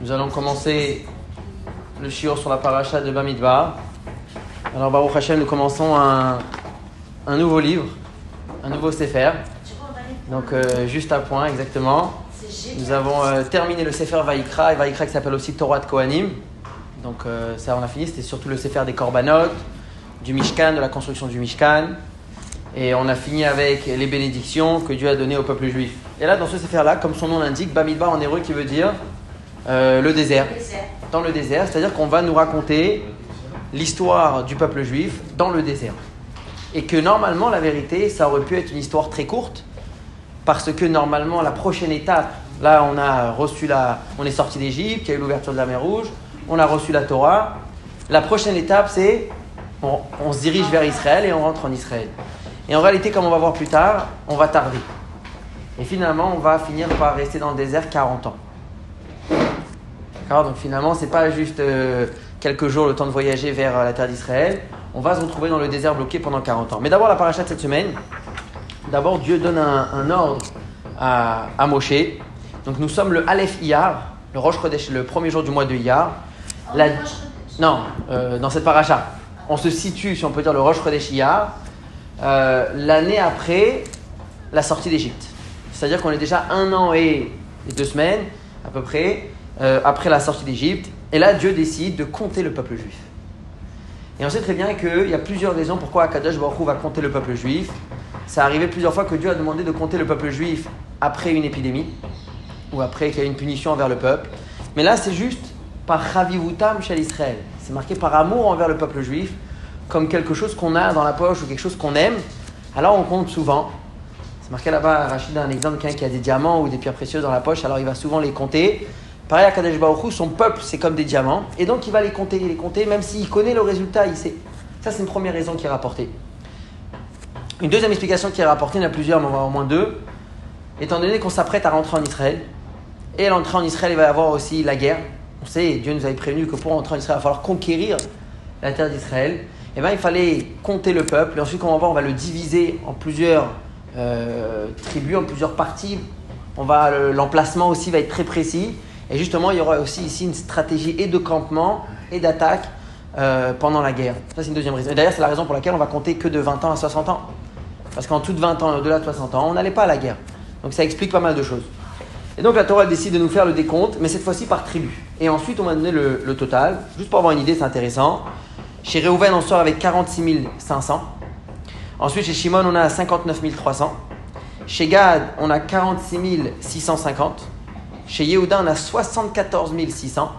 Nous allons commencer le shiur sur la paracha de Bamidbar. Alors Baruch Hashem, nous commençons un, un nouveau livre, un nouveau Sefer. Donc euh, juste à point exactement. Nous avons euh, terminé le Sefer Vaikra, et Vaikra qui s'appelle aussi Torah de Kohanim. Donc euh, ça on a fini, c'était surtout le Sefer des Korbanot, du Mishkan, de la construction du Mishkan. Et on a fini avec les bénédictions que Dieu a données au peuple juif. Et là, dans ce Sefer-là, comme son nom l'indique, Bamidbar en hébreu qui veut dire euh, le désert. Dans le désert, c'est-à-dire qu'on va nous raconter l'histoire du peuple juif dans le désert. Et que normalement, la vérité, ça aurait pu être une histoire très courte, parce que normalement, la prochaine étape, là, on a reçu la, on est sorti d'Égypte, il y a eu l'ouverture de la mer Rouge, on a reçu la Torah. La prochaine étape, c'est on, on se dirige vers Israël et on rentre en Israël. Et en réalité, comme on va voir plus tard, on va tarder. Et finalement, on va finir par rester dans le désert 40 ans. D'accord Donc finalement, c'est pas juste euh, quelques jours le temps de voyager vers euh, la terre d'Israël. On va se retrouver dans le désert bloqué pendant 40 ans. Mais d'abord, la paracha de cette semaine. D'abord, Dieu donne un, un ordre à, à, Moshe. Donc nous sommes le Aleph Iyar, le Rosh Chodesh, le premier jour du mois de Iyar. La... Non, euh, dans cette paracha. On se situe, si on peut dire, le Rosh Chodesh Iyar, euh, l'année après la sortie d'Égypte. C'est-à-dire qu'on est déjà un an et deux semaines, à peu près, euh, après la sortie d'Égypte. Et là, Dieu décide de compter le peuple juif. Et on sait très bien qu'il y a plusieurs raisons pourquoi Akadosh Baruch va compter le peuple juif. Ça arrivé plusieurs fois que Dieu a demandé de compter le peuple juif après une épidémie, ou après qu'il y a une punition envers le peuple. Mais là, c'est juste par Chavivutam chez Israël. C'est marqué par amour envers le peuple juif, comme quelque chose qu'on a dans la poche ou quelque chose qu'on aime. Alors on compte souvent. C'est marqué là-bas, Rachid un exemple quelqu'un qui a des diamants ou des pierres précieuses dans la poche, alors il va souvent les compter. Pareil à Kadesh Baruch son peuple, c'est comme des diamants. Et donc il va les compter, les compter, même s'il connaît le résultat, il sait. Ça, c'est une première raison qui est rapportée. Une deuxième explication qui est rapportée, il y en a plusieurs, mais on va au moins deux. Étant donné qu'on s'apprête à rentrer en Israël, et l'entrée en Israël, il va y avoir aussi la guerre. On sait, Dieu nous avait prévenu que pour entrer en Israël, il va falloir conquérir la terre d'Israël. Et bien, il fallait compter le peuple. Et ensuite, on va voir, on va le diviser en plusieurs euh, tribus, en plusieurs parties. On va, l'emplacement aussi va être très précis. Et justement, il y aura aussi ici une stratégie et de campement et d'attaque euh, pendant la guerre. Ça, c'est une deuxième raison. Et d'ailleurs, c'est la raison pour laquelle on va compter que de 20 ans à 60 ans. Parce qu'en tout de 20 ans et au-delà de 60 ans, on n'allait pas à la guerre. Donc ça explique pas mal de choses. Et donc la Torah décide de nous faire le décompte, mais cette fois-ci par tribu. Et ensuite, on va donner le, le total. Juste pour avoir une idée, c'est intéressant. Chez Réhouven, on sort avec 46 500. Ensuite, chez Shimon, on a 59 300. Chez Gad, on a 46 650. Chez Yehuda, on a 74 600.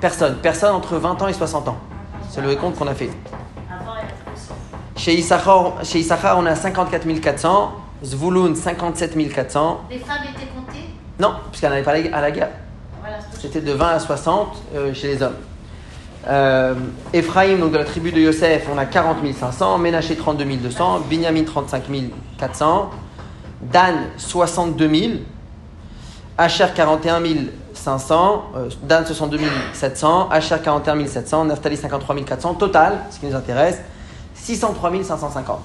Personne. Personne entre 20 ans et 60 ans. C'est le compte qu'on a fait. Chez Issachar, chez Issachar, on a 54 400. Zvouloun, 57 400. Les femmes étaient comptées? Non, puisqu'elles n'allaient pas à la guerre. Voilà. C'était de 20 à 60 euh, chez les hommes. Euh, Ephraim, donc de la tribu de Yosef, on a 40 500. Ménaché, 32 200. Binyamin, 35 400. Dan, 62 000. Asher, 41 500. Euh, Dan, 62 700. Asher, 41 700. Naphtali, 53 400. Total, ce qui nous intéresse, 603 550.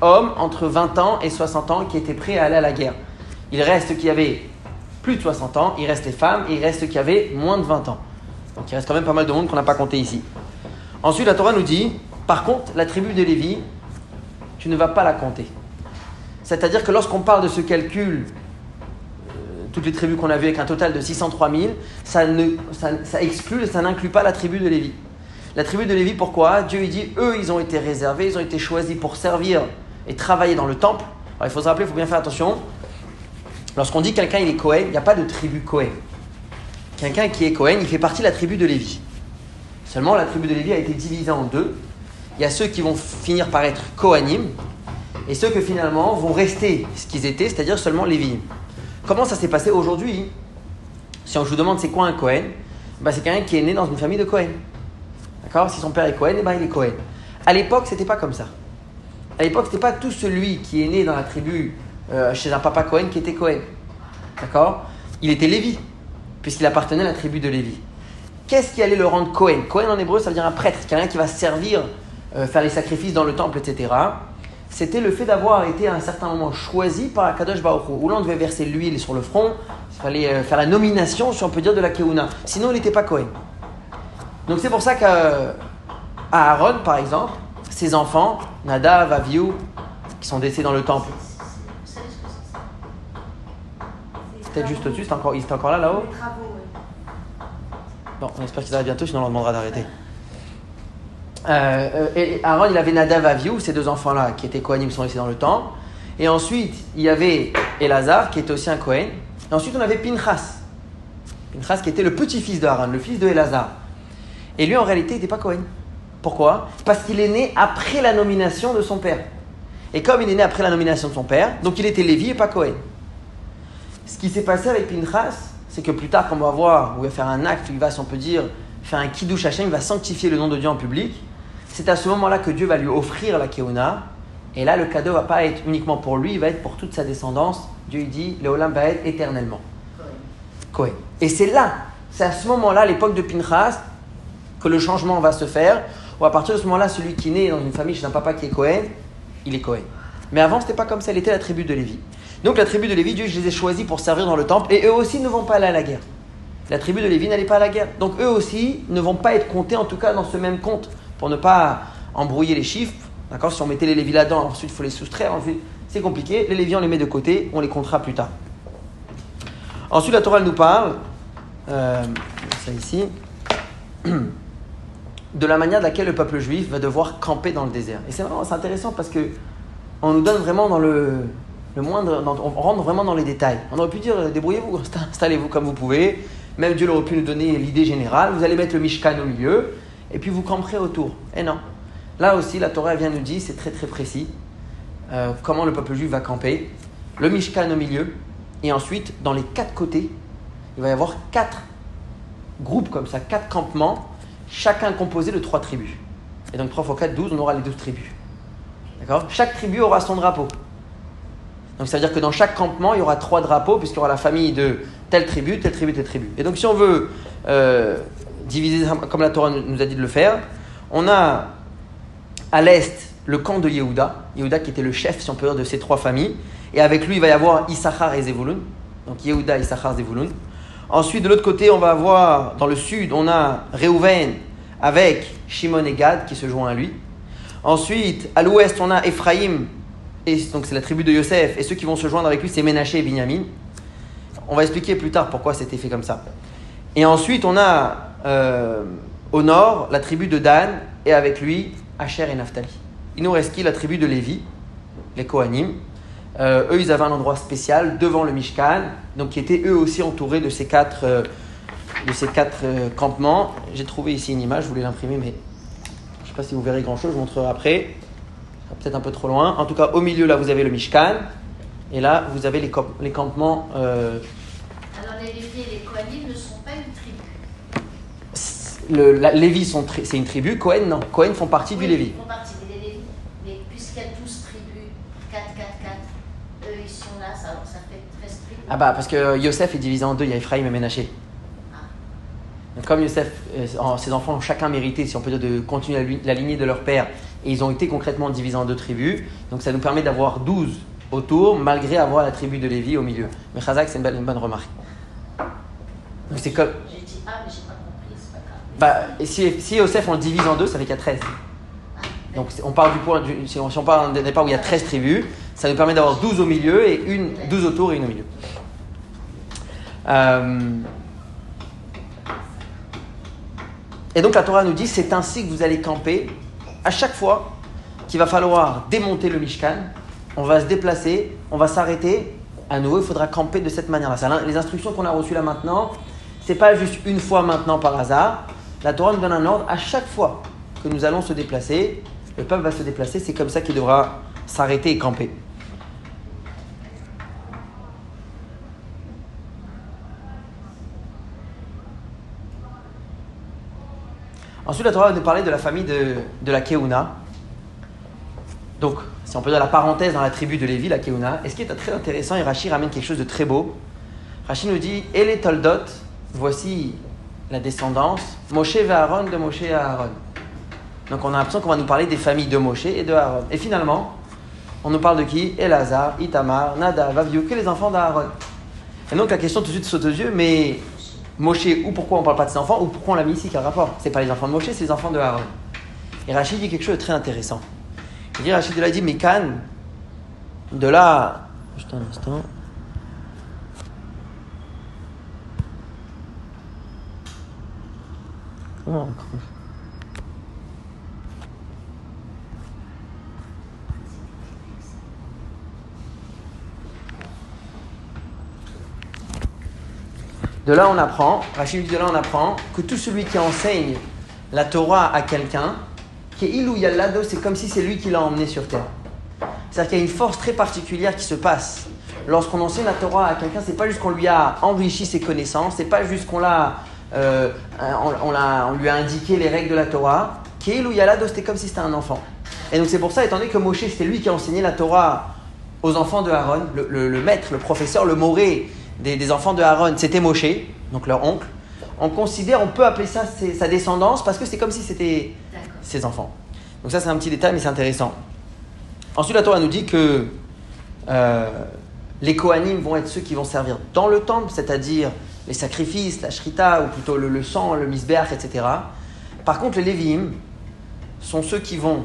Hommes entre 20 ans et 60 ans qui étaient prêts à aller à la guerre. Il reste qui avait plus de 60 ans, il reste les femmes, et il reste qui avait moins de 20 ans. Donc il reste quand même pas mal de monde qu'on n'a pas compté ici. Ensuite, la Torah nous dit, par contre, la tribu de Lévi, tu ne vas pas la compter. C'est-à-dire que lorsqu'on parle de ce calcul, euh, toutes les tribus qu'on a vues avec un total de 603 000, ça, ne, ça, ça exclut, ça n'inclut pas la tribu de Lévi. La tribu de Lévi, pourquoi? Dieu il dit, eux, ils ont été réservés, ils ont été choisis pour servir et travailler dans le temple. Il faut se rappeler, il faut bien faire attention. Lorsqu'on dit quelqu'un il est Cohen, il n'y a pas de tribu Cohen. Quelqu'un qui est Cohen, il fait partie de la tribu de Lévi. Seulement, la tribu de Lévi a été divisée en deux. Il y a ceux qui vont finir par être Kohanim et ceux que finalement vont rester ce qu'ils étaient, c'est-à-dire seulement Lévi. Comment ça s'est passé aujourd'hui Si on vous demande c'est quoi un Cohen, ben, c'est quelqu'un qui est né dans une famille de Cohen. D'accord Si son père est Cohen, eh ben, il est Cohen. À l'époque, c'était pas comme ça. À l'époque, c'était pas tout celui qui est né dans la tribu euh, chez un papa Cohen qui était Cohen. D'accord Il était Lévi, puisqu'il appartenait à la tribu de Lévi. Qu'est-ce qui allait le rendre Cohen? Cohen en hébreu, ça veut dire un prêtre, quelqu'un qui va servir, euh, faire les sacrifices dans le temple, etc. c'était le fait d'avoir été à un certain moment choisi par Akadosh Baruch où l'on devait verser l'huile sur le front, il fallait euh, faire la nomination, si on peut dire, de la Keuna. Sinon, il n'était pas Cohen. Donc c'est pour ça qu'à Aaron, par exemple, ses enfants, Nadav, Aviou, qui sont décédés dans le temple. Peut-être juste au-dessus, il était encore là, là-haut Bon, on espère qu'il arrive bientôt, sinon on leur demandera d'arrêter. Euh, euh Aaron, il avait Nadav, Aviou, ces deux enfants-là, qui étaient Kohanim, sont laissés dans le temple. Et ensuite, il y avait Elazar, qui était aussi un Kohen. Et ensuite, on avait Pinchas. Pinchas, qui était le petit-fils de Aaron, le fils de Elazar. Et lui, en réalité, il n'était pas Kohen. Pourquoi? Parce qu'il est né après la nomination de son père. Et comme il est né après la nomination de son père, donc il était Lévi et pas Cohen. Ce qui s'est passé avec Pinchas, c'est que plus tard, quand on va voir, où il va faire un acte, il va, si on peut dire, faire un kiddush Hashem, il va sanctifier le nom de Dieu en public. C'est à ce moment-là que Dieu va lui offrir la Keuna. Et là, le cadeau va pas être uniquement pour lui, il va être pour toute sa descendance. Dieu lui dit, le Olam va être éternellement. Cohen. Et c'est là, c'est à ce moment-là, l'époque de Pinchas, que le changement va se faire ou à partir de ce moment-là, celui qui naît dans une famille chez un papa qui est Cohen, il est Cohen. Mais avant, ce n'était pas comme ça, elle était la tribu de Lévi. Donc la tribu de Lévi, Dieu, je les ai choisis pour servir dans le temple, et eux aussi ne vont pas aller à la guerre. La tribu de Lévi n'allait pas à la guerre. Donc eux aussi ne vont pas être comptés, en tout cas dans ce même compte, pour ne pas embrouiller les chiffres. D'accord? Si on mettait les Lévis là-dedans, ensuite il faut les soustraire, c'est compliqué. Les Lévis, on les met de côté, on les comptera plus tard. Ensuite, la Torah nous parle, euh, ça ici. de la manière de laquelle le peuple juif va devoir camper dans le désert. Et c'est vraiment intéressant parce que on nous donne vraiment dans le, le moindre, on rentre vraiment dans les détails. On aurait pu dire euh, débrouillez-vous, installez-vous comme vous pouvez. Même Dieu aurait pu nous donner l'idée générale. Vous allez mettre le Mishkan au milieu et puis vous camperez autour. Et non. Là aussi, la Torah vient nous dire, c'est très très précis, euh, comment le peuple juif va camper. Le Mishkan au milieu et ensuite, dans les quatre côtés, il va y avoir quatre groupes comme ça, quatre campements chacun composé de trois tribus. Et donc 3 fois 4, 12, on aura les 12 tribus. D'accord? Chaque tribu aura son drapeau. Donc ça veut dire que dans chaque campement, il y aura trois drapeaux, puisqu'il y aura la famille de telle tribu, telle tribu, telle tribu. Et donc si on veut euh, diviser comme la Torah nous a dit de le faire, on a à l'est le camp de Yehuda, Yehuda qui était le chef, si on peut dire, de ces trois familles. Et avec lui, il va y avoir Issachar et Zevulun. Donc Yehuda, Issachar, Zevulun. Ensuite, de l'autre côté, on va avoir, dans le sud, on a Réhouven avec Shimon et Gad qui se joint à lui. Ensuite, à l'ouest, on a Ephraim, et donc c'est la tribu de Yosef, et ceux qui vont se joindre avec lui, c'est Ménaché et Binyamin. On va expliquer plus tard pourquoi c'était fait comme ça. Et ensuite, on a euh, au nord la tribu de Dan, et avec lui Asher et Naphtali. Il nous reste qui? La tribu de Lévi, les Kohanim. Euh, eux, ils avaient un endroit spécial devant le Mishkan, donc qui étaient eux aussi entourés de ces quatre, euh, de ces quatre campements. J'ai trouvé ici une image, je voulais l'imprimer, mais je ne sais pas si vous verrez grand-chose, je vous montrerai après. Peut-être un peu trop loin. En tout cas, au milieu, là, vous avez le Mishkan, et là, vous avez les, les campements. Alors, les Lévis et les Kohanim ne sont pas une tribu le, Lévi, c'est une tribu, Kohen, non. Kohen font partie du Lévi. Ah bah parce que Yosef est divisé en deux, il y a Ephraim et Ménaché. Donc comme Yosef, euh, ses enfants ont chacun mérité, si on peut dire, de continuer la, lignée de leur père, et ils ont été concrètement divisés en deux tribus, donc ça nous permet d'avoir 12 autour, malgré avoir la tribu de Lévi au milieu. Mais Chazak, c'est une, bonne remarque. Donc c'est comme... J'ai dit ah, mais j'ai pas compris, c'est pas grave. Bah, si, si Yosef on le divise en deux, ça fait qu'il y a 13. Donc on part du point, du, si, on, si on part d'un départ où il y a 13 tribus, ça nous permet d'avoir 12 au milieu et une, 12 autour et une au milieu. Euh, et donc la Torah nous dit, c'est ainsi que vous allez camper. À chaque fois qu'il va falloir démonter le Mishkan, on va se déplacer, on va s'arrêter. À nouveau, il faudra camper de cette manière-là. Les instructions qu'on a reçues là maintenant, c'est pas juste une fois maintenant par hasard. La Torah nous donne un ordre. À chaque fois que nous allons se déplacer, le peuple va se déplacer. C'est comme ça qu'il devra s'arrêter et camper. Ensuite, la Torah va nous parler de la famille de, de la Keuna. Donc, si on peut dire la parenthèse dans la tribu de Lévi, la Keuna. Et ce qui est très intéressant, et Rachid ramène quelque chose de très beau. Rachid nous dit Et les Toldot, voici la descendance, Moshe et Aaron de Moshe et Aaron. Donc, on a l'impression qu'on va nous parler des familles de Moshe et de Aaron. Et finalement, on nous parle de qui? Elazar, Itamar, Nada, Vaviou, que les enfants d'Aaron. Et donc la question tout de suite saute aux yeux, mais Moshe, ou pourquoi on parle pas de ses enfants, ou pourquoi on l'a mis ici, quel rapport C'est pas les enfants de Moshe, c'est les enfants de Aaron. Et Rachid dit quelque chose de très intéressant. Il dit, Rachid de là dit, mais Khan, de là, juste un instant. De là, on apprend, Rachid dit de là, on apprend que tout celui qui enseigne la Torah à quelqu'un, qui est ilou yallado, c'est comme si c'est lui qui l'a emmené sur terre. C'est-à-dire qu'il y a une force très particulière qui se passe. Lorsqu'on enseigne la Torah à quelqu'un, c'est pas juste qu'on lui a enrichi ses connaissances, c'est pas juste qu'on l'a, euh, on, l'a- on lui a indiqué les règles de la Torah. Qui est ilou yallado, c'était comme si c'était un enfant. Et donc c'est pour ça, étant donné que Moshe, c'était lui qui a enseigné la Torah aux enfants de Aaron, le, le- le maître, le professeur, le moré des, des enfants de Aaron, c'était Moshe, donc leur oncle. On considère, on peut appeler ça sa descendance parce que c'est comme si c'était ses enfants. Donc ça c'est un petit détail mais c'est intéressant. Ensuite la Torah nous dit que euh, les Kohanim vont être ceux qui vont servir dans le temple, c'est-à-dire les sacrifices, la shrita ou plutôt le, le sang, le misbeach, etc. Par contre les Lévi'im sont ceux qui vont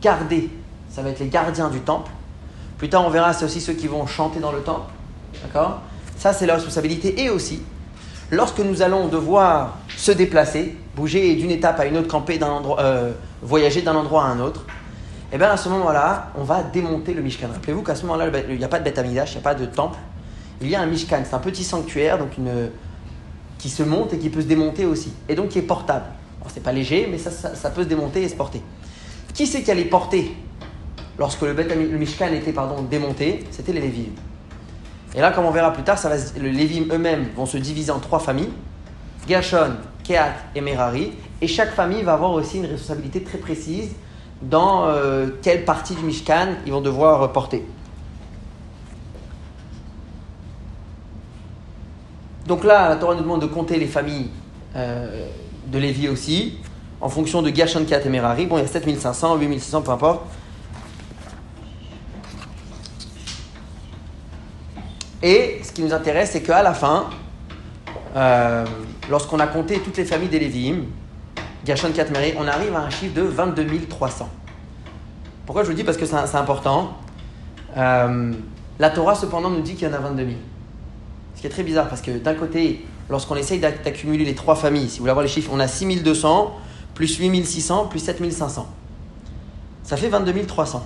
garder, ça va être les gardiens du temple. Plus tard on verra c'est aussi ceux qui vont chanter dans le temple. D'accord? Ça c'est leur responsabilité et aussi lorsque nous allons devoir se déplacer, bouger d'une étape à une autre, camper endroit, euh, voyager d'un endroit à un autre, et bien à ce moment-là, on va démonter le Mishkan. Rappelez-vous qu'à ce moment-là, il n'y a pas de Beth Amidash, il n'y a pas de temple. Il y a un Mishkan, c'est un petit sanctuaire donc une, qui se monte et qui peut se démonter aussi. Et donc qui est portable. Alors c'est pas léger, mais ça, ça, peut se démonter et se porter. Qui c'est qui allait porter lorsque le, Beth le Mishkan était pardon, démonté? C'était les Lévites. Et là, comme on verra plus tard, ça va Lévim eux-mêmes vont se diviser en trois familles Gershon, Kehat et Merari. Et chaque famille va avoir aussi une responsabilité très précise dans euh, quelle partie du Mishkan ils vont devoir euh, porter. Donc là, la Torah nous demande de compter les familles euh, de Lévi aussi, en fonction de Gershon, Kehat et Merari. Bon, il y a 7500, 8600, peu importe. Et ce qui nous intéresse, c'est qu'à la fin, euh, lorsqu'on a compté toutes les familles des Lévi'im, Gershon, Kehat, Merari, on arrive à un chiffre de 22 300. Pourquoi je vous le dis? Parce que c'est important. Euh, la Torah, cependant, nous dit qu'il y en a 22 000. Ce qui est très bizarre, parce que d'un côté, lorsqu'on essaye d'ac- d'accumuler les trois familles, si vous voulez avoir les chiffres, on a 6 200, plus 8 600, plus 7 500. Ça fait 22 300.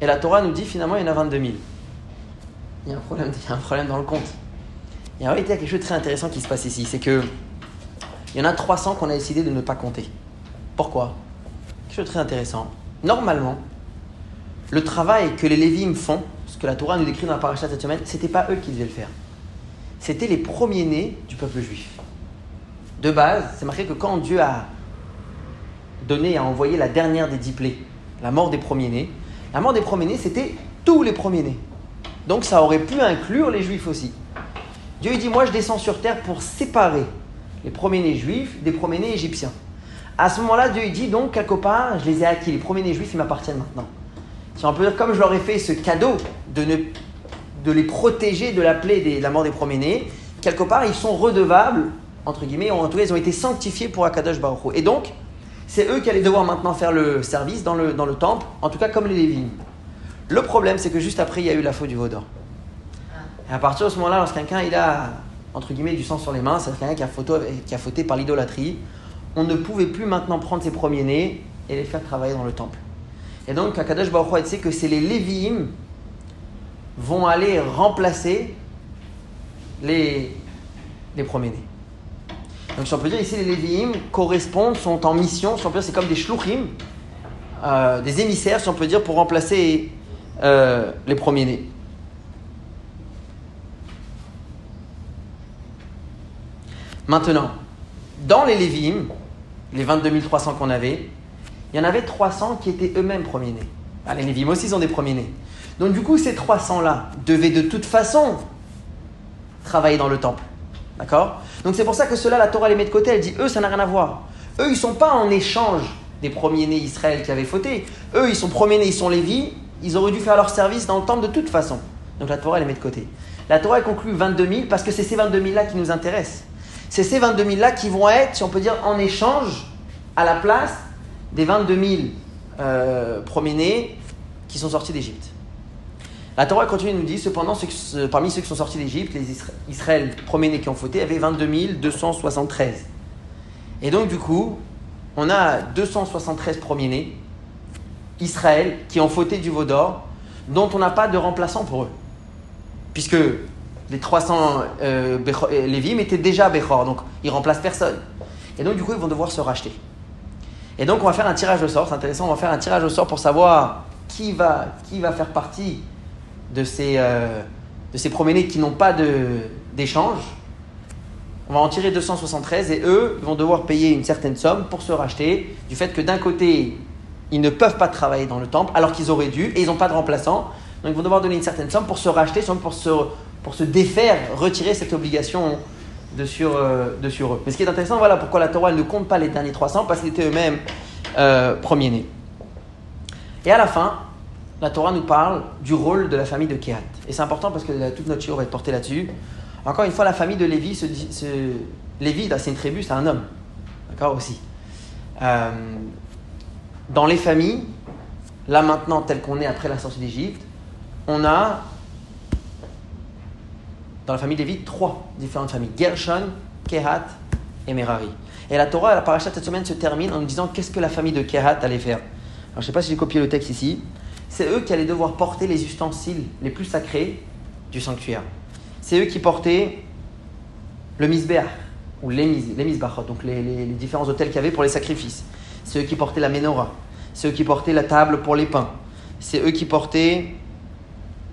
Et la Torah nous dit finalement, il y en a 22 000. Il y a un problème, il y a un problème dans le compte. Et en réalité, il y a quelque chose de très intéressant qui se passe ici. C'est que il y en a 300 qu'on a décidé de ne pas compter. Pourquoi? Quelque chose de très intéressant. Normalement, le travail que les Lévim font, ce que la Torah nous décrit dans la paracha cette semaine, c'était pas eux qui devaient le faire. C'était les premiers-nés du peuple juif. De base, c'est marqué que quand Dieu a donné, a envoyé la dernière des dix plaies, la mort des premiers-nés, la mort des premiers-nés, c'était tous les premiers-nés. Donc ça aurait pu inclure les juifs aussi. Dieu il dit, moi je descends sur terre pour séparer les premiers-nés juifs des premiers-nés égyptiens. À ce moment-là, Dieu il dit, donc quelque part, je les ai acquis, les premiers-nés juifs, ils m'appartiennent maintenant. Si on peut dire, comme je leur ai fait ce cadeau de, de les protéger de la plaie de la mort des premiers-nés, quelque part, ils sont redevables, entre guillemets, en tout cas, ils ont été sanctifiés pour Akadosh Baruch. Et donc, c'est eux qui allaient devoir maintenant faire le service dans le, dans le temple, en tout cas comme les Lévites. Le problème, c'est que juste après, il y a eu la faute du veau d'or. Et à partir de ce moment-là, lorsque quelqu'un il a, entre guillemets, du sang sur les mains, c'est quelqu'un qui a, photo- qui a fauté par l'idolâtrie, on ne pouvait plus maintenant prendre ses premiers-nés et les faire travailler dans le temple. Et donc, Akadosh Baruch Hu dit que c'est les Lévi'im vont aller remplacer les, les premiers-nés. Donc, si on peut dire ici, les Lévi'im correspondent, sont en mission, si on peut dire, c'est comme des shluchim, euh, des émissaires, si on peut dire, pour remplacer euh, les premiers-nés. Maintenant, dans les Lévi'im, les 22 300 qu'on avait, il y en avait 300 qui étaient eux-mêmes premiers-nés. Ah, les Lévi'im aussi ils ont des premiers-nés. Donc du coup, ces 300-là devaient de toute façon travailler dans le temple. D'accord? Donc c'est pour ça que ceux-là, la Torah les met de côté, elle dit, eux, ça n'a rien à voir. Eux, ils ne sont pas en échange des premiers-nés Israël qui avaient fauté. Eux, ils sont premiers-nés, ils sont Lévi, ils auraient dû faire leur service dans le temple de toute façon. Donc la Torah, elle les met de côté. La Torah, elle conclut 22 000 parce que c'est ces 22 000 là qui nous intéressent. C'est ces 22 000 là qui vont être, si on peut dire, en échange à la place des 22 000 euh, premiers-nés qui sont sortis d'Égypte. La Torah continue de nous dire, cependant, parmi ceux qui sont sortis d'Égypte, les Israël premiers-nés qui ont fauté avaient 22 273. Et donc, du coup, on a 273 premiers-nés, Israël, qui ont fauté du veau d'or, dont on n'a pas de remplaçant pour eux. Puisque les 300 euh, euh, Lévim étaient déjà Bechor, donc ils remplacent personne. Et donc, du coup, ils vont devoir se racheter. Et donc, on va faire un tirage au sort, c'est intéressant, on va faire un tirage au sort pour savoir qui va, qui va faire partie de ces, euh, de ces promenades qui n'ont pas d'échange. On va en tirer 273 et eux vont devoir payer une certaine somme pour se racheter du fait que d'un côté, ils ne peuvent pas travailler dans le temple alors qu'ils auraient dû et ils n'ont pas de remplaçant. Donc ils vont devoir donner une certaine somme pour se racheter, pour se, pour se défaire, retirer cette obligation de sur, euh, de sur eux. Mais ce qui est intéressant, voilà pourquoi la Torah ne compte pas les derniers 300, parce qu'ils étaient eux-mêmes euh, premiers-nés. Et à la fin, la Torah nous parle du rôle de la famille de Kehat. Et c'est important parce que toute notre chiro va être portée là-dessus. Encore une fois, la famille de Lévi, se, se, Lévi, c'est une tribu, c'est un homme. D'accord aussi. Euh, dans les familles, là maintenant, tel qu'on est après la sortie d'Égypte, on a dans la famille Lévi trois différentes familles Gershon, Kehat et Merari. Et la Torah, la paracha cette semaine se termine en nous disant qu'est-ce que la famille de Kehat allait faire. Alors je ne sais pas si j'ai copié le texte ici. C'est eux qui allaient devoir porter les ustensiles les plus sacrés du sanctuaire. C'est eux qui portaient le misbéach, ou les, les misbachot, donc les, différents hôtels qu'il y avait pour les sacrifices. C'est eux qui portaient la menorah. C'est eux qui portaient la table pour les pains. C'est eux qui portaient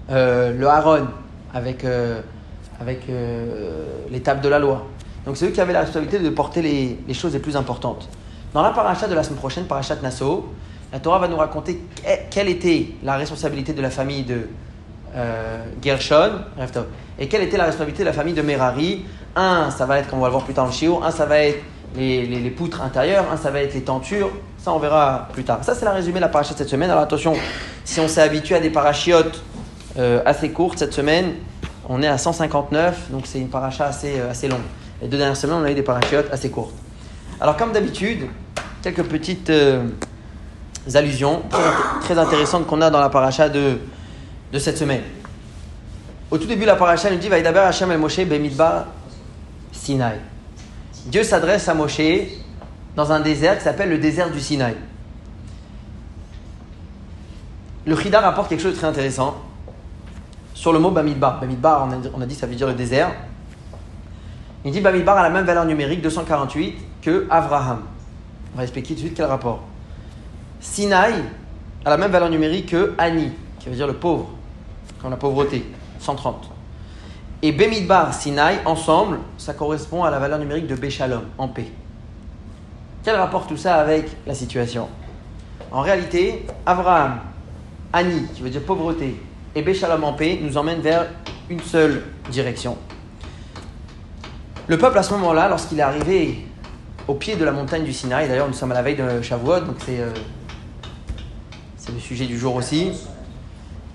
euh, le haron avec, euh, avec euh, les tables de la loi. Donc c'est eux qui avaient la responsabilité de porter les, choses les plus importantes. Dans la paracha de la semaine prochaine, parachat Nassau, la Torah va nous raconter quelle était la responsabilité de la famille de Gershon et quelle était la responsabilité de la famille de Merari? Un, ça va être, comme on va le voir plus tard dans le Shiur, un, ça va être les, poutres intérieures, un, ça va être les tentures. Ça, on verra plus tard. Ça, c'est la résumé de la paracha de cette semaine. Alors attention, si on s'est habitué à des parachiotes euh, assez courtes cette semaine, on est à 159, donc c'est une paracha assez, euh, assez longue. Les deux dernières semaines, on a eu des parachiotes assez courtes. Alors, comme d'habitude, quelques petites euh, allusions très, intéressantes qu'on a dans la paracha de, de cette semaine. Au tout début, la paracha nous dit Vaïdaber Hashem el Moshe bemidbar Sinai. Dieu s'adresse à Moshe dans un désert qui s'appelle le désert du Sinaï. Le Chida rapporte quelque chose de très intéressant sur le mot Bamidbar. Bamidbar, on a, on a dit, ça veut dire le désert. Il dit Bamidbar a la même valeur numérique, 248, que Avraham. On va expliquer tout de suite quel rapport. Sinaï a la même valeur numérique que Ani, qui veut dire le pauvre, comme la pauvreté, 130. Et Bemidbar, Sinaï, ensemble, ça correspond à la valeur numérique de Béchalom, en paix. Quel rapport tout ça avec la situation? En réalité, Abraham, Ani, qui veut dire pauvreté, et Béchalom en paix, nous emmènent vers une seule direction. Le peuple, à ce moment-là, lorsqu'il est arrivé au pied de la montagne du Sinaï, d'ailleurs nous sommes à la veille de Shavuot, donc c'est euh, le sujet du jour aussi,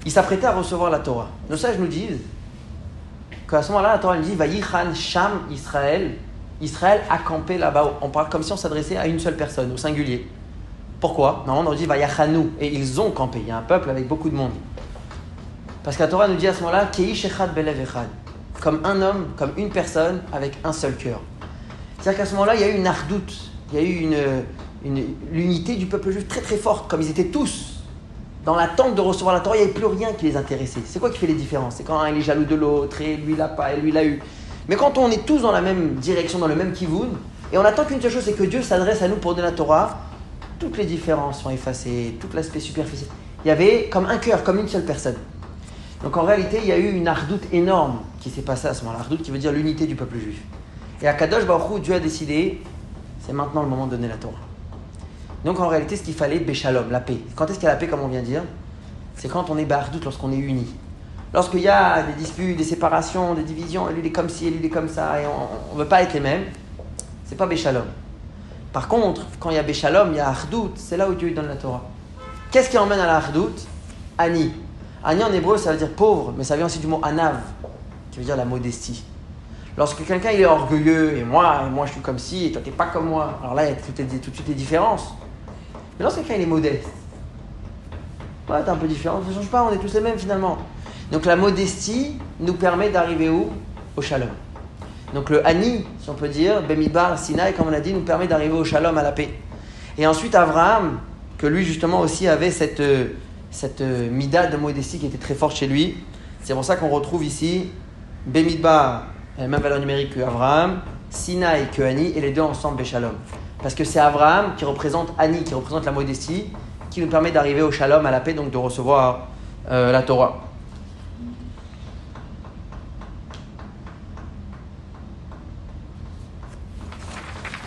il s'apprêtait à recevoir la Torah. Nos sages nous disent qu'à ce moment-là, la Torah nous dit Vaïchan Sham Israël. Israël a campé là-bas. On parle comme si on s'adressait à une seule personne, au singulier. Pourquoi? Normalement, on dit Vayachanou. Et ils ont campé. Il y a un peuple avec beaucoup de monde. Parce que la Torah nous dit à ce moment-là Belev Echad. Comme un homme, comme une personne, avec un seul cœur. C'est-à-dire qu'à ce moment-là, il y a eu une ardoute. Il y a eu une, l'unité du peuple juif très très forte. Comme ils étaient tous dans l'attente de recevoir la Torah, il n'y avait plus rien qui les intéressait. C'est quoi qui fait les différences? C'est quand un est jaloux de l'autre, et lui l'a pas, et lui l'a eu. Mais quand on est tous dans la même direction, dans le même kivoun, et on attend qu'une seule chose, c'est que Dieu s'adresse à nous pour donner la Torah, toutes les différences sont effacées, tout l'aspect superficiel. Il y avait comme un cœur, comme une seule personne. Donc en réalité, il y a eu une ardoute énorme qui s'est passée à ce moment-là. Ardoute qui veut dire l'unité du peuple juif. Et à Kadosh Baruch Dieu a décidé, c'est maintenant le moment de donner la Torah. Donc en réalité, ce qu'il fallait, Béchalom, la paix. Quand est-ce qu'il y a la paix, comme on vient de dire? C'est quand on est bardoute, lorsqu'on est uni. Lorsqu'il y a des disputes, des séparations, des divisions, lui il est comme ci, lui il est comme ça, et on ne veut pas être les mêmes, c'est pas Béchalom. Par contre, quand il y a Béchalom, il y a Ardout, c'est là où Dieu donne la Torah. Qu'est-ce qui emmène à la Ardout? Ani. Ani en hébreu, ça veut dire pauvre, mais ça vient aussi du mot anav, qui veut dire la modestie. Lorsque quelqu'un est orgueilleux, et moi, et moi je suis comme ci, et toi t'es pas comme moi, alors là il y a tout, tout de suite des différences. Mais lorsque quelqu'un est modeste, ouais, t'es un peu différent, ça ne change pas, on est tous les mêmes finalement. Donc la modestie nous permet d'arriver où? Au shalom. Donc le Ani, si on peut dire, Bemidbar, Sinaï, comme on a dit, nous permet d'arriver au shalom, à la paix. Et ensuite Abraham, que lui justement aussi avait cette, cette mida de modestie qui était très forte chez lui. C'est pour ça qu'on retrouve ici Bemidbar, la même valeur numérique que Abraham, Sinaï que Ani, et les deux ensemble Béchalom. Parce que c'est Abraham qui représente Ani, qui représente la modestie, qui nous permet d'arriver au shalom, à la paix, donc de recevoir euh, la Torah.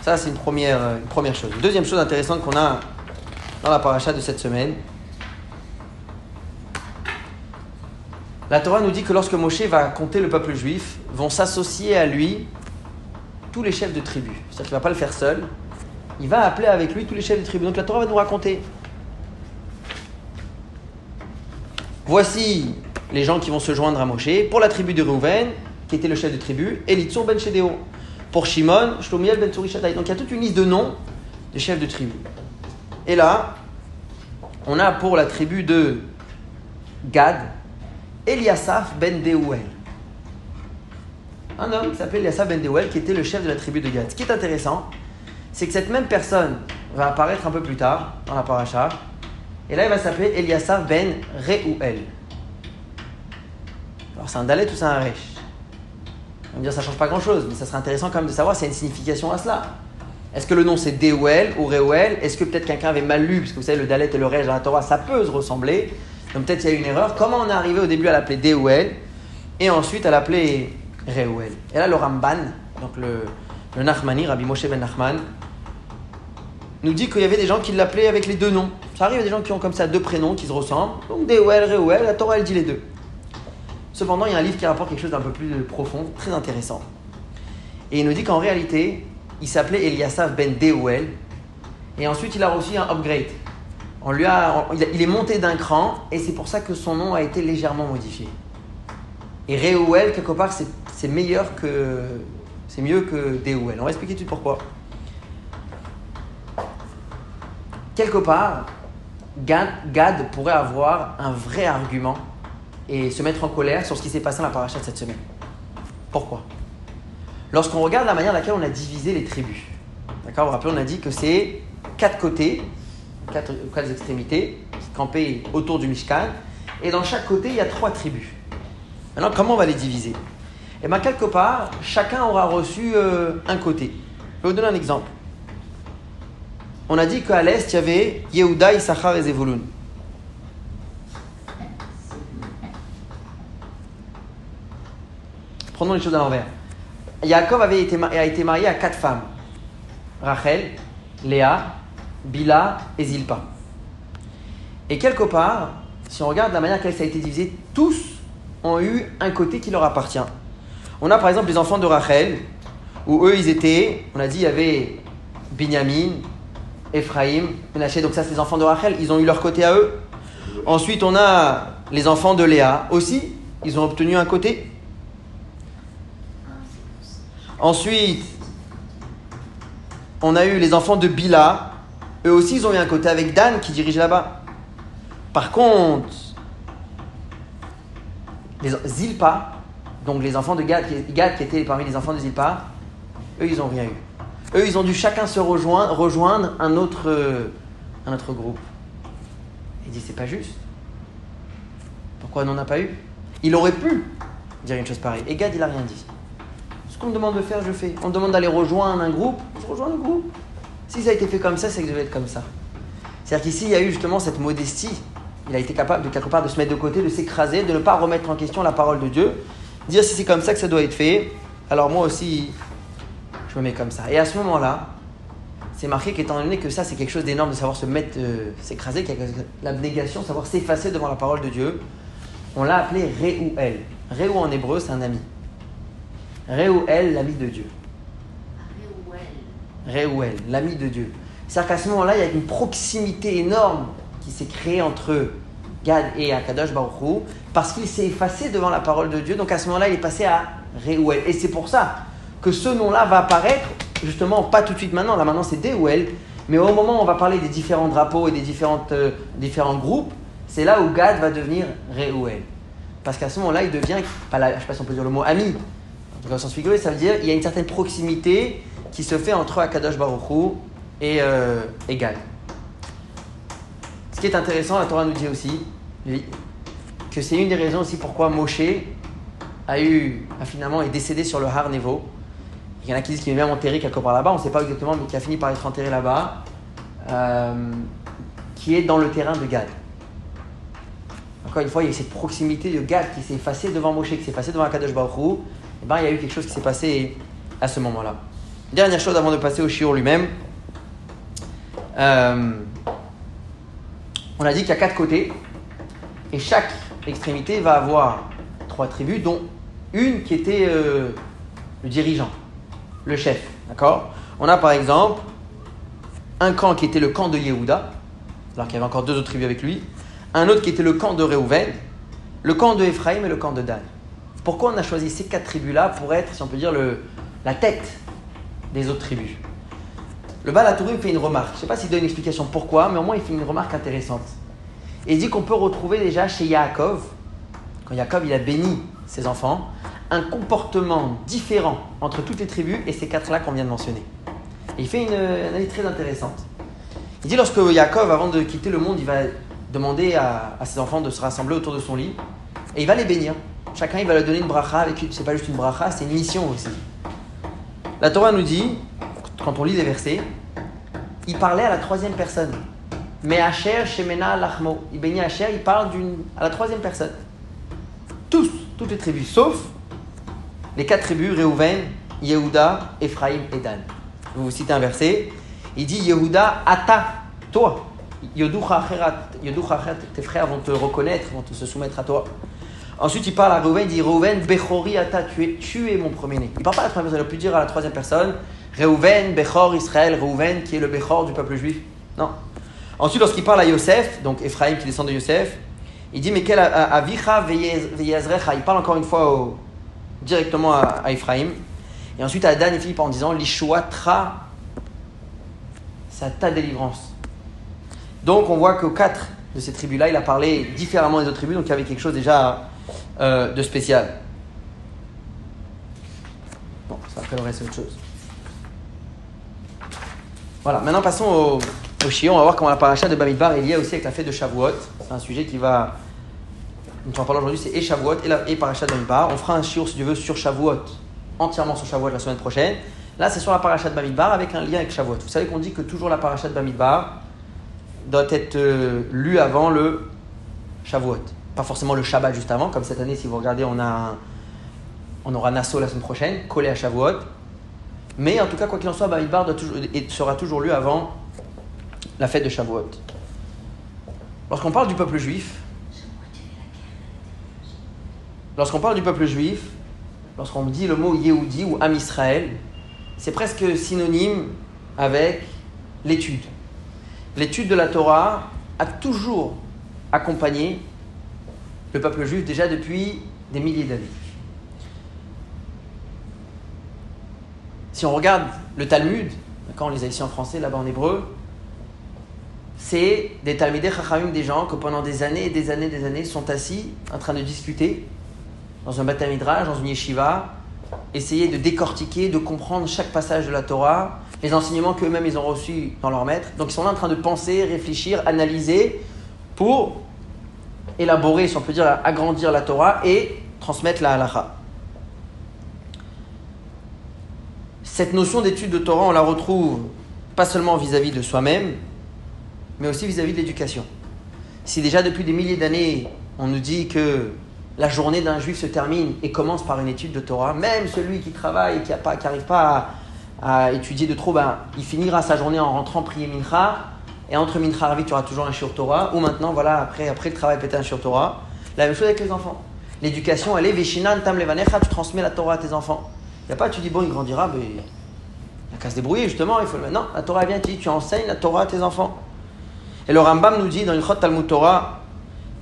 Ça, c'est une première, une première chose. deuxième chose intéressante qu'on a dans la paracha de cette semaine, la Torah nous dit que lorsque Moshe va compter le peuple juif, vont s'associer à lui tous les chefs de tribu. C'est-à-dire qu'il ne va pas le faire seul, il va appeler avec lui tous les chefs de tribu. Donc la Torah va nous raconter. Voici les gens qui vont se joindre à Moshe. Pour la tribu de Reuven, qui était le chef de tribu, Elitsur ben Shedeo. Pour Shimon, Shlomiel ben Tsurishatai. Donc il y a toute une liste de noms de chefs de tribu. Et là, on a pour la tribu de Gad, Eliasaph ben Deuel. Un homme qui s'appelle Eliasaph ben Deuel, qui était le chef de la tribu de Gad. Ce qui est intéressant, c'est que cette même personne va apparaître un peu plus tard dans la paracha. Et là, il va s'appeler Eliasaph ben Reuel. Alors, c'est un Dalet ou c'est un Resh? On va dire, ça change pas grand chose, mais ça serait intéressant quand même de savoir s'il y a une signification à cela. Est-ce que le nom c'est Deuel ou Reuel? Est-ce que peut-être quelqu'un avait mal lu? Parce que vous savez, le Dalet et le Resh dans la Torah, ça peut se ressembler. Donc peut-être il y a une erreur. Comment on est arrivé au début à l'appeler Deuel et ensuite à l'appeler Reuel? Et là, le Ramban, donc le, le Nachmani, Rabbi Moshe ben Nachman, nous dit qu'il y avait des gens qui l'appelaient avec les deux noms. Ça arrive, a des gens qui ont comme ça deux prénoms qui se ressemblent. Donc Deuel, Reuel, la Torah elle dit les deux. Cependant, il y a un livre qui rapporte quelque chose d'un peu plus profond, très intéressant. Et il nous dit qu'en réalité, il s'appelait Eliasaph ben Deuel. Et ensuite, il a reçu un upgrade. On lui a, il est monté d'un cran et c'est pour ça que son nom a été légèrement modifié. Et Reuel, quelque part, c'est meilleur que. C'est mieux que Deuel. On va expliquer tout de suite pourquoi. Quelque part, Gad, pourrait avoir un vrai argument et se mettre en colère sur ce qui s'est passé dans la paracha de cette semaine. Pourquoi? Lorsqu'on regarde la manière laquelle on a divisé les tribus, d'accord Vous vous rappelez, on a dit que c'est quatre côtés, quatre, extrémités, qui autour du Mishkan, et dans chaque côté, il y a trois tribus. Maintenant, comment on va les diviser? Eh bien, quelque part, chacun aura reçu euh, un côté. Je vais vous donner un exemple. On a dit qu'à l'est, il y avait Yehuda, Issachar et Zevulun. Prenons les choses à l'envers. Yaakov avait été, a été marié à quatre femmes. Rachel, Léa, Bila et Zilpa. Et quelque part, si on regarde la manière dont ça a été divisé, tous ont eu un côté qui leur appartient. On a par exemple les enfants de Rachel, où eux ils étaient, on a dit il y avait Binyamin, Ephraim, Menaché, donc ça c'est les enfants de Rachel, ils ont eu leur côté à eux. Ensuite on a les enfants de Léa aussi, ils ont obtenu un côté. Ensuite, on a eu les enfants de Bila. Eux aussi, ils ont eu un côté avec Dan qui dirige là-bas. Par contre, les Zilpa, donc les enfants de Gad, Gad qui étaient parmi les enfants de Zilpa, eux, ils n'ont rien eu. Eux, ils ont dû chacun se rejoindre, un, autre, un autre groupe. Il dit, c'est pas juste. Pourquoi on n'en a pas eu? Il aurait pu dire une chose pareille. Et Gad, il n'a rien dit qu'on me demande de faire, je fais. On me demande d'aller rejoindre un groupe, je rejoins le groupe. Si ça a été fait comme ça, c'est que je devait être comme ça. C'est-à-dire qu'ici, il y a eu justement cette modestie. Il a été capable de quelque part de se mettre de côté, de s'écraser, de ne pas remettre en question la parole de Dieu. Dire si c'est comme ça que ça doit être fait, alors moi aussi, je me mets comme ça. Et à ce moment-là, c'est marqué qu'étant donné que ça, c'est quelque chose d'énorme de savoir se mettre, euh, s'écraser, l'abnégation, savoir s'effacer devant la parole de Dieu, on l'a appelé Réouel. Réou en hébreu, c'est un ami. Réouel, l'ami de Dieu. Réouel, l'ami de Dieu. C'est-à-dire qu'à ce moment-là, il y a une proximité énorme qui s'est créée entre Gad et Akadosh Baruchou, parce qu'il s'est effacé devant la parole de Dieu. Donc à ce moment-là, il est passé à Reuel. Et c'est pour ça que ce nom-là va apparaître, justement, pas tout de suite maintenant, là maintenant c'est Deuel, mais au moment où on va parler des différents drapeaux et des différentes, euh, différents groupes, c'est là où Gad va devenir Reuel. Parce qu'à ce moment-là, il devient, je ne sais pas si on peut dire le mot ami, en tout cas au sens figuré, ça veut dire qu'il y a une certaine proximité qui se fait entre Akadosh Baruchou et, euh, et Gad. Ce qui est intéressant, la Torah nous dit aussi que c'est une des raisons aussi pourquoi Moshe a eu, finalement est décédé sur le Har Nevo. Il y en a qui disent qu'il est même enterré quelque part là-bas, on ne sait pas exactement, mais qui a fini par être enterré là-bas, euh, qui est dans le terrain de Gad. Encore une fois, il y a cette proximité de Gad qui s'est effacé devant Moshe, qui s'est effacé devant Akadosh Baruch Hu. Et eh ben, il y a eu quelque chose qui s'est passé à ce moment-là. Dernière chose avant de passer au Shiur lui-même. Euh, on a dit qu'il y a quatre côtés. Et chaque extrémité va avoir trois tribus, dont une qui était euh, le dirigeant, le chef. D'accord? On a par exemple un camp qui était le camp de Yehuda, alors qu'il y avait encore deux autres tribus avec lui. Un autre qui était le camp de Réhouven, le camp de Ephraim et le camp de Dan. Pourquoi on a choisi ces quatre tribus-là pour être, si on peut dire, le, la tête des autres tribus? Le Baal fait une remarque. Je ne sais pas s'il donne une explication pourquoi, mais au moins il fait une remarque intéressante. Et il dit qu'on peut retrouver déjà chez Yaakov, quand Yaakov il a béni ses enfants, un comportement différent entre toutes les tribus et ces quatre-là qu'on vient de mentionner. Il fait une, analyse très intéressante. Il dit lorsque Yaakov, avant de quitter le monde, il va demander à, ses enfants de se rassembler autour de son lit et il va les bénir. Chacun, il va leur donner une bracha avec C'est pas juste une bracha, c'est une mission aussi. La Torah nous dit, quand on lit les versets, il parlait à la troisième personne. Mais Asher, Shemena, Lachmo. Il bénit Asher, il parle à la troisième personne. Tous, toutes les tribus, sauf les quatre tribus, Réhouven, Yehuda, Ephraim et Dan. Vous vous citez un verset. Il dit Yehuda, Ata, toi. Yoducha tes frères vont te reconnaître, vont te se soumettre à toi. Ensuite, il parle à Réhouven, il dit Réhouven, Bechori, Ata, tu es, tu es mon premier-né. Il ne parle pas à la première personne, il aurait pu dire à la troisième personne Réhouven, Bechor, Israël, Réhouven, qui est le Bechor du peuple juif. Non, Ensuite, lorsqu'il parle à Yosef, donc Ephraim qui descend de Yosef, il dit Mais quel avicha veyezrecha Il parle encore une fois directement à, Ephraim. Et ensuite à Dan et Philippe en disant L'Ishua-tra, c'est ta délivrance. Donc on voit qu'aux quatre de ces tribus-là, il a parlé différemment des autres tribus, donc il y avait quelque chose déjà euh, de spécial. Bon, ça après le reste, autre chose. Voilà, maintenant passons au, au Shion, on va voir comment la paracha de Bamidbar est liée aussi avec la fête de Shavuot. C'est un sujet qui va. On va parler aujourd'hui, c'est et Shavuot et, la, et paracha de Bamidbar. On fera un Shiur, si tu veux, sur Shavuot, entièrement sur Shavuot la semaine prochaine. Là, c'est sur la paracha de Bamidbar avec un lien avec Shavuot. Vous savez qu'on dit que toujours la paracha de Bamidbar doit être euh, lue avant le Shavuot. Pas forcément le Shabbat juste avant, comme cette année, si vous regardez, on, a aura Nassau la semaine prochaine, collé à Shavuot. Mais en tout cas, quoi qu'il en soit, Bamidbar doit sera toujours lu avant la fête de Shavuot. Lorsqu'on parle du peuple juif, lorsqu'on parle du peuple juif, lorsqu'on dit le mot Yehudi ou Am Israël, c'est presque synonyme avec l'étude. L'étude de la Torah a toujours accompagné le peuple juif déjà depuis des milliers d'années. Si on regarde le Talmud, quand on les a ici en français, là-bas en hébreu, c'est des Talmidei Chachamim, des gens que pendant des années et des années et des années sont assis en train de discuter dans un Batamidrash, dans une yeshiva, essayer de décortiquer, de comprendre chaque passage de la Torah, les enseignements qu'eux-mêmes ils ont reçus dans leur maître. Donc ils sont là en train de penser, réfléchir, analyser pour élaborer, si on peut dire, agrandir la Torah et transmettre la halacha. Cette notion d'étude de Torah, on la retrouve pas seulement vis-à-vis de soi-même, mais aussi vis-à-vis de l'éducation. Si déjà depuis des milliers d'années, on nous dit que la journée d'un juif se termine et commence par une étude de Torah, même celui qui travaille qui n'arrive pas, à, étudier de trop, ben, il finira sa journée en rentrant prier Mincha, et entre Mincha et Ravit, tu auras toujours un Shur Torah, ou maintenant, voilà, après, le travail, peut-être un Shur Torah. La même chose avec les enfants. L'éducation, elle est Veshinan Tam Levanecha, tu transmets la Torah à tes enfants. Il n'y a pas, tu dis, bon, il grandira, mais il n'a qu'à se débrouiller, justement, il faut le Non, la Torah vient, tu tu enseignes la Torah à tes enfants. Et le Rambam nous dit dans une Talmud Torah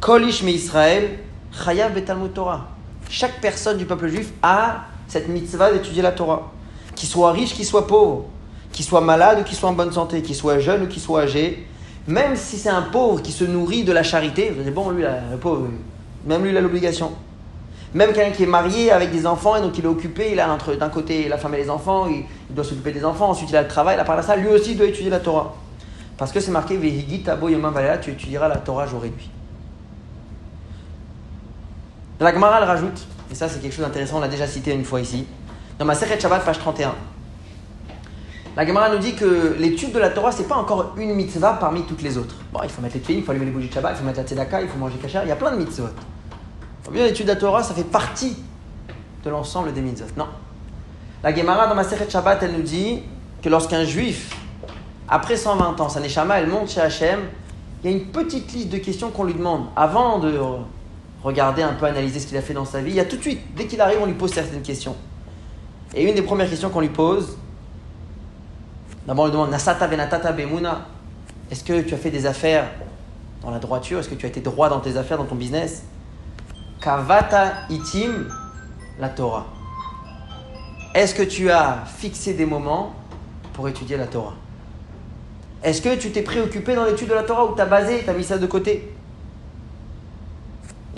Kolish me Israël, Chayav betalmud Torah. Chaque personne du peuple juif a cette mitzvah d'étudier la Torah. Qu'il soit riche, qu'il soit pauvre, qu'il soit malade ou qu'il soit en bonne santé, qu'il soit jeune ou qu'il soit âgé, même si c'est un pauvre qui se nourrit de la charité, vous dites, bon, lui, le pauvre, même lui, il a l'obligation. Même quelqu'un qui est marié avec des enfants et donc il est occupé, il a entre d'un côté la femme et les enfants, il, doit s'occuper des enfants, ensuite il a le travail, part ça, lui aussi doit étudier la Torah. Parce que c'est marqué tu étudieras la Torah jour et. La Gemara elle rajoute, et ça c'est quelque chose d'intéressant, on l'a déjà cité une fois ici, dans ma Sechet Shabbat, page 31. La Gemara nous dit que l'étude de la Torah, c'est pas encore une mitzvah parmi toutes les autres. Bon, il faut mettre les filles, il faut allumer les bougies de Shabbat, il faut mettre la tzedaka, il faut manger kasher, il y a plein de mitzvot. Bien, l'étude de la Torah, ça fait partie de l'ensemble des mitzvot. Non. La Gemara, dans ma Sechet Shabbat, elle nous dit que lorsqu'un juif, après 120 ans, sa neshama, elle monte chez Hachem, il y a une petite liste de questions qu'on lui demande avant de regarder un peu, analyser ce qu'il a fait dans sa vie. Il y a tout de suite, dès qu'il arrive, on lui pose certaines questions. Et une des premières questions qu'on lui pose, d'abord on lui demande Nasata venatata bemuna, est-ce que tu as fait des affaires dans la droiture? Est-ce que tu as été droit dans tes affaires, dans ton business? Kavata itim la Torah. Est-ce que tu as fixé des moments pour étudier la Torah? Est-ce que tu t'es préoccupé dans l'étude de la Torah ou tu as basé, tu as mis ça de côté?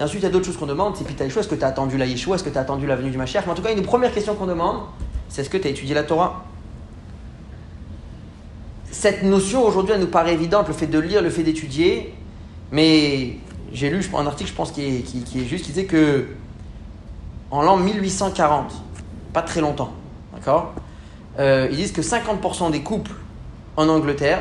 Et ensuite, il y a d'autres choses qu'on demande. C'est Pita Est-ce que tu as attendu la Yeshua? Est-ce que tu as attendu la venue du Mashiach? Mais en tout cas, une des premières questions qu'on demande, c'est est-ce que tu as étudié la Torah? Cette notion, aujourd'hui, elle nous paraît évidente, le fait de lire, le fait d'étudier. Mais j'ai lu un article, je pense, qui est, qui, est juste, qui disait que en l'an 1840, pas très longtemps, d'accord euh, Ils disent que 50% des couples en Angleterre,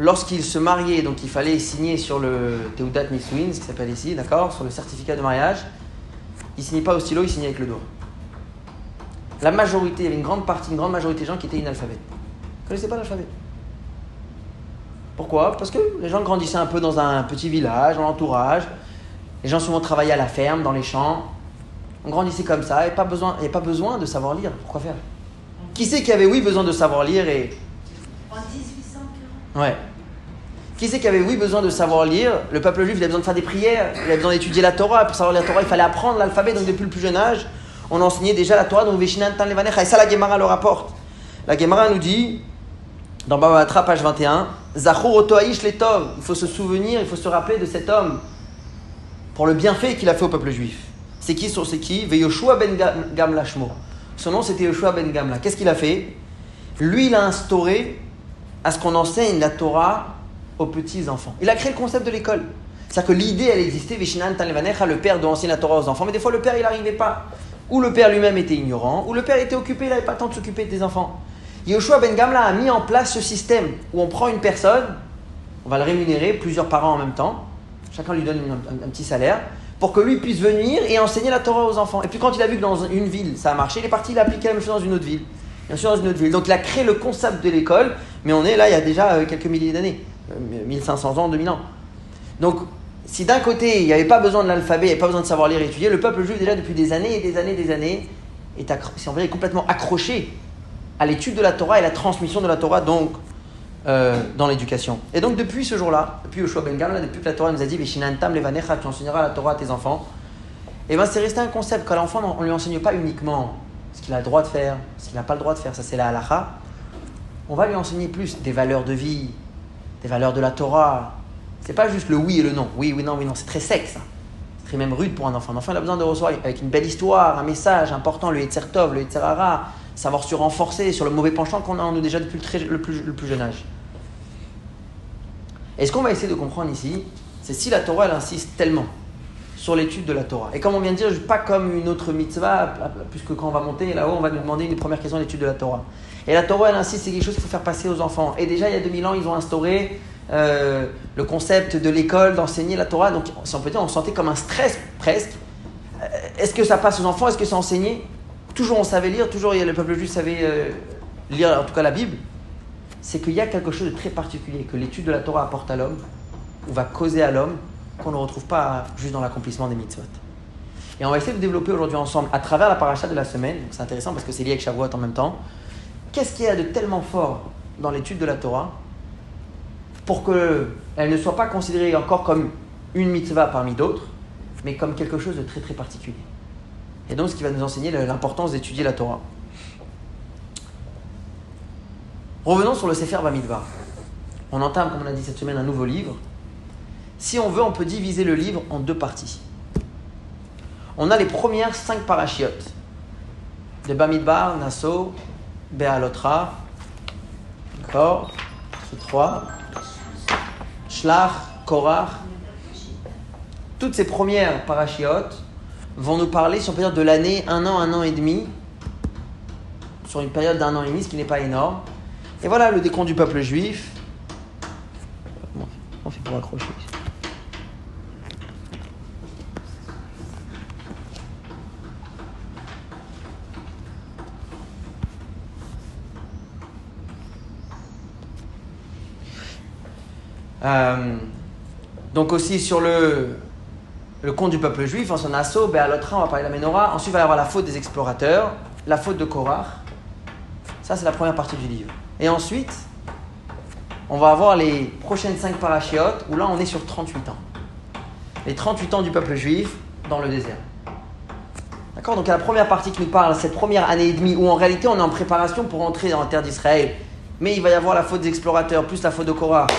lorsqu'ils se mariaient, donc il fallait signer sur le Teudat qui s'appelle ici, d'accord Sur le certificat de mariage, ils ne signaient pas au stylo, ils signaient avec le doigt. La majorité, il y avait une grande partie, une grande majorité de gens qui étaient inalphabètes. Ils ne connaissaient pas l'alphabet? Pourquoi? Parce que les gens grandissaient un peu dans un petit village, dans l'entourage. Les gens souvent travaillaient à la ferme, dans les champs. On grandissait comme ça, et pas besoin, et pas besoin de savoir lire. Pourquoi faire? Qui c'est qui avait, oui, besoin de savoir lire et... En 1840 Ouais. Qui c'est qui avait, oui, besoin de savoir lire? Le peuple juif, il avait besoin de faire des prières, il avait besoin d'étudier la Torah. Pour savoir la Torah, il fallait apprendre l'alphabet, donc depuis le plus jeune âge, on enseignait déjà la Torah, donc Veshinan Tan Et ça, la Gemara le rapporte. La Gemara nous dit, dans Baba page 21, Zachor Letov. Il faut se souvenir, il faut se rappeler de cet homme pour le bienfait qu'il a fait au peuple juif. C'est qui C'est qui? Yoshua ben Gamla Son nom c'était Yoshua ben Gamla. Qu'est-ce qu'il a fait? Lui, il a instauré à ce qu'on enseigne la Torah aux petits enfants. Il a créé le concept de l'école. C'est-à-dire que l'idée, elle existait, Veshinan le père doit enseigner la Torah aux enfants, mais des fois le père, il n'arrivait pas. Ou le père lui-même était ignorant, ou le père était occupé, il n'avait pas le temps de s'occuper des enfants. Yoshua Ben Gamla a mis en place ce système où on prend une personne, on va le rémunérer, plusieurs parents en même temps, chacun lui donne un, petit salaire, pour que lui puisse venir et enseigner la Torah aux enfants. Et puis quand il a vu que dans une ville ça a marché, il est parti, il a appliqué la même chose dans une autre ville. Bien sûr, dans une autre ville. Donc il a créé le concept de l'école, mais on est là il y a déjà euh, quelques milliers d'années, 1500 euh, ans, 2000 ans. Donc si d'un côté il n'y avait pas besoin de l'alphabet, il n'y avait pas besoin de savoir lire et étudier, le peuple juif déjà depuis des années et des années et des années est, complètement accroché à l'étude de la Torah et la transmission de la Torah donc euh, dans l'éducation. Et donc depuis ce jour-là, depuis Yoshua Ben depuis que la Torah nous a dit Veshinantam levanecha, tu enseigneras la Torah à tes enfants, et eh bien c'est resté un concept qu'à l'enfant on ne lui enseigne pas uniquement ce qu'il a le droit de faire, ce qu'il n'a pas le droit de faire, ça c'est la halacha. On va lui enseigner plus des valeurs de vie, des valeurs de la Torah. C'est pas juste le oui et le non. Oui, oui, non, oui, non. C'est très sec ça. C'est très même rude pour un enfant. Un enfant il a besoin de recevoir avec une belle histoire, un message important, le Yetzertov, le Yetzerara, savoir se renforcer sur le mauvais penchant qu'on a en nous déjà depuis le, plus, jeune âge. Et ce qu'on va essayer de comprendre ici, c'est si la Torah elle insiste tellement sur l'étude de la Torah. Et comme on vient de dire, pas comme une autre mitzvah, puisque quand on va monter là-haut, on va nous demander une première question d'étude de la Torah. Et la Torah, elle insiste, c'est quelque chose qu'il faut faire passer aux enfants. Et déjà, il y a 2000 ans, ils ont instauré euh, le concept de l'école, d'enseigner la Torah. Donc, si on peut dire, on sentait comme un stress presque. Euh, est-ce que ça passe aux enfants? Est-ce que c'est enseigné? Toujours on savait lire, toujours le peuple juif savait euh, lire, en tout cas la Bible, c'est qu'il y a quelque chose de très particulier que l'étude de la Torah apporte à l'homme, ou va causer à l'homme, qu'on ne retrouve pas juste dans l'accomplissement des mitzvot. Et on va essayer de développer aujourd'hui ensemble, à travers la paracha de la semaine, c'est intéressant parce que c'est lié avec Shavuot en même temps, qu'est-ce qu'il y a de tellement fort dans l'étude de la Torah pour qu'elle ne soit pas considérée encore comme une mitzvah parmi d'autres, mais comme quelque chose de très très particulier? Et donc ce qui va nous enseigner l'importance d'étudier la Torah. Revenons sur le Sefer Bamidbar. On entame, comme on a dit cette semaine, un nouveau livre. Si on veut, on peut diviser le livre en deux parties. On a les premières cinq parachiotes de Bamidbar, Nassau, Bealotra, d'accord C'est trois. Shlach, Korach. Toutes ces premières parachiotes vont nous parler, sur une de l'année, un an, un an et demi, sur une période d'un an et demi, ce qui n'est pas énorme. Et voilà le décompte du peuple juif. On fait pour accrocher euh, donc aussi sur le, le compte du peuple juif, en son assaut, ben à l'autre on va parler de la Ménorah. Ensuite, il va y avoir la faute des explorateurs, la faute de Korach. Ça, c'est la première partie du livre. Et ensuite, on va avoir les prochaines 5 parachiotes, où là, on est sur 38 ans. Les 38 ans du peuple juif dans le désert. D'accord? Donc, la première partie qui nous parle, cette première année et demie, où en réalité, on est en préparation pour entrer dans la terre d'Israël. Mais il va y avoir la faute des explorateurs, plus la faute de Korach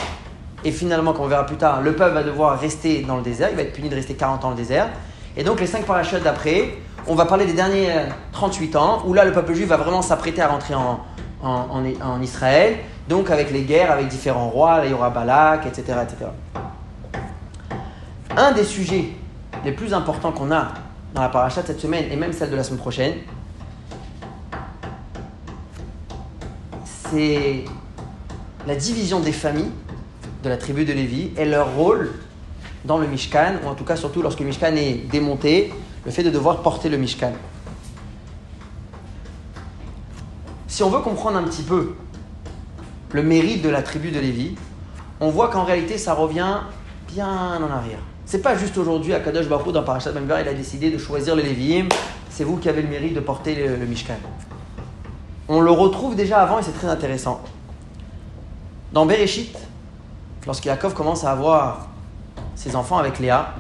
et finalement, comme on verra plus tard, le peuple va devoir rester dans le désert. Il va être puni de rester 40 ans dans le désert. Et donc, les 5 parachutes d'après, on va parler des derniers 38 ans, où là, le peuple juif va vraiment s'apprêter à rentrer en, en, Israël. Donc, avec les guerres, avec différents rois, là, il y aura Balak, etc., etc. Un des sujets les plus importants qu'on a dans la paracha de cette semaine, et même celle de la semaine prochaine, c'est la division des familles de la tribu de Lévi et leur rôle dans le Mishkan, ou en tout cas surtout lorsque le Mishkan est démonté, le fait de devoir porter le Mishkan. Si on veut comprendre un petit peu le mérite de la tribu de Lévi, on voit qu'en réalité ça revient bien en arrière. C'est pas juste aujourd'hui à Kadosh Baruch dans Parashat Bamidbar, il a décidé de choisir les Lévi'im, c'est vous qui avez le mérite de porter le Mishkan. On le retrouve déjà avant et c'est très intéressant. Dans Bereshit, lorsque Yaakov commence à avoir ses enfants avec Léa,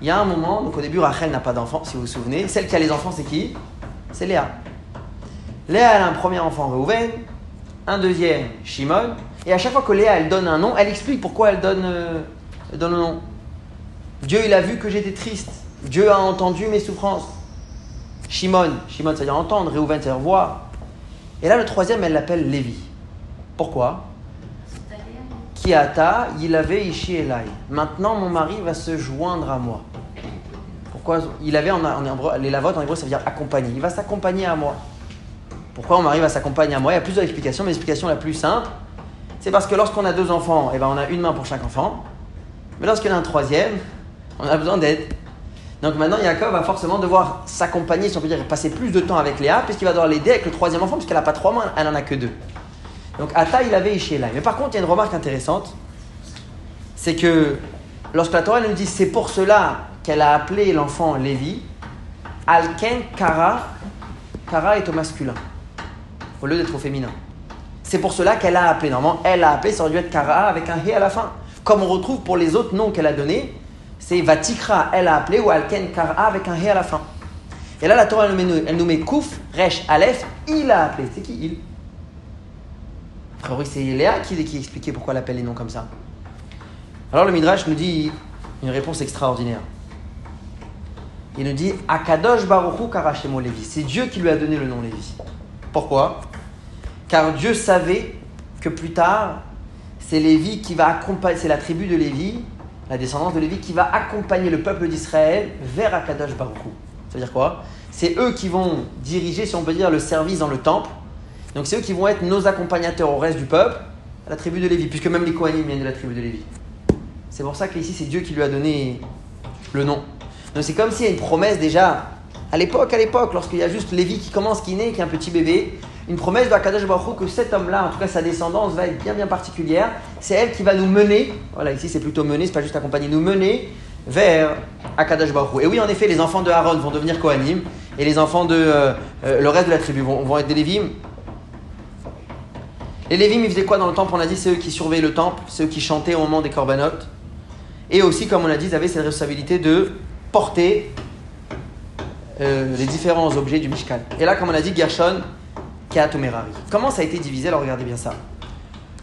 il y a un moment, donc au début Rachel n'a pas d'enfant, si vous vous souvenez. Celle qui a les enfants, c'est qui? C'est Léa. Léa, elle a un premier enfant, Reuven, un deuxième, Shimon, et à chaque fois que Léa, elle donne un nom, elle explique pourquoi elle donne, euh, donne le nom. Dieu, il a vu que j'étais triste. Dieu a entendu mes souffrances. Shimon, Shimon, ça veut dire entendre, Reuven, ça veut dire voir. Et là, le troisième, elle l'appelle Lévi. Pourquoi? Kiata, il avait Ishi Elai. Maintenant, mon mari va se joindre à moi. Pourquoi Il avait en, en les lavotes en hébreu, ça veut dire accompagner. Il va s'accompagner à moi. Pourquoi mon mari va s'accompagner à moi? Il y a plusieurs explications, mais l'explication la plus simple, c'est parce que lorsqu'on a deux enfants, eh ben, on a une main pour chaque enfant. Mais lorsqu'il y a un troisième, on a besoin d'aide. Donc maintenant, Jacob va forcément devoir s'accompagner, si on peut dire, passer plus de temps avec Léa, puisqu'il va devoir l'aider avec le troisième enfant, puisqu'elle n'a pas trois mains, elle n'en a que deux. Donc Ata, il avait Ishélaï. Mais par contre, il y a une remarque intéressante. C'est que lorsque la Torah nous dit c'est pour cela qu'elle a appelé l'enfant Lévi, Alken Kara, Kara est au masculin, au lieu d'être au féminin. C'est pour cela qu'elle a appelé. Normalement, elle a appelé, ça aurait dû être Kara avec un He à la fin. Comme on retrouve pour les autres noms qu'elle a donnés, c'est Vatikra, elle a appelé, ou Alken Kara avec un He à la fin. Et là, la Torah, nous met, nous met Kouf, Resh, Aleph, il a appelé. C'est qui il? C'est Léa qui, expliquait pourquoi elle appelle les noms comme ça. Alors le Midrash nous dit une réponse extraordinaire. Il nous dit Akadosh Baruchu Karashemo Lévi. C'est Dieu qui lui a donné le nom Lévi. Pourquoi? Car Dieu savait que plus tard, c'est Lévi qui va accompagner, c'est la tribu de Lévi, la descendance de Lévi, qui va accompagner le peuple d'Israël vers Akadosh Baruchu. Ça veut dire quoi? C'est eux qui vont diriger, si on peut dire, le service dans le temple donc c'est eux qui vont être nos accompagnateurs au reste du peuple, à la tribu de Lévi, puisque même les Kohanim viennent de la tribu de Lévi. C'est pour ça qu'ici c'est Dieu qui lui a donné le nom. Donc c'est comme s'il y a une promesse déjà, à l'époque, à l'époque, lorsqu'il y a juste Lévi qui commence, qui naît, qui est un petit bébé, une promesse de que cet homme-là, en tout cas sa descendance, va être bien bien particulière. C'est elle qui va nous mener, voilà ici c'est plutôt mener, c'est pas juste accompagner, nous mener vers Akadosh Baruch Et oui, en effet, les enfants de Aaron vont devenir Kohanim, et les enfants de euh, euh, le reste de la tribu vont, vont être des Lévim, Les Lévim, ils faisaient quoi dans le temple? On a dit c'est eux qui surveillaient le temple, c'est eux qui chantaient au moment des corbanotes. Et aussi, comme on a dit, ils avaient cette responsabilité de porter euh, les différents objets du Mishkan. Et là, comme on a dit, Gershon, Kehat Merari. Comment ça a été divisé? Alors regardez bien ça.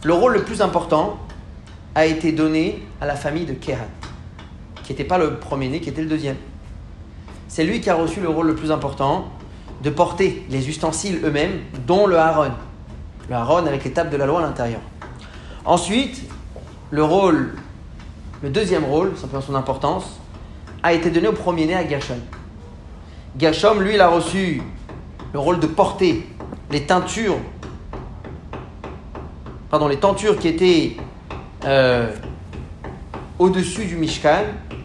Le rôle le plus important a été donné à la famille de Kehat, qui n'était pas le premier-né, qui était le deuxième. C'est lui qui a reçu le rôle le plus important de porter les ustensiles eux-mêmes, dont le Haron. Le avec les tables de la loi à l'intérieur. Ensuite, le rôle, le deuxième rôle, simplement son importance, a été donné au premier-né à Gershon. Gershom, lui, il a reçu le rôle de porter les teintures, pardon, les tentures qui étaient euh, au-dessus du Mishkan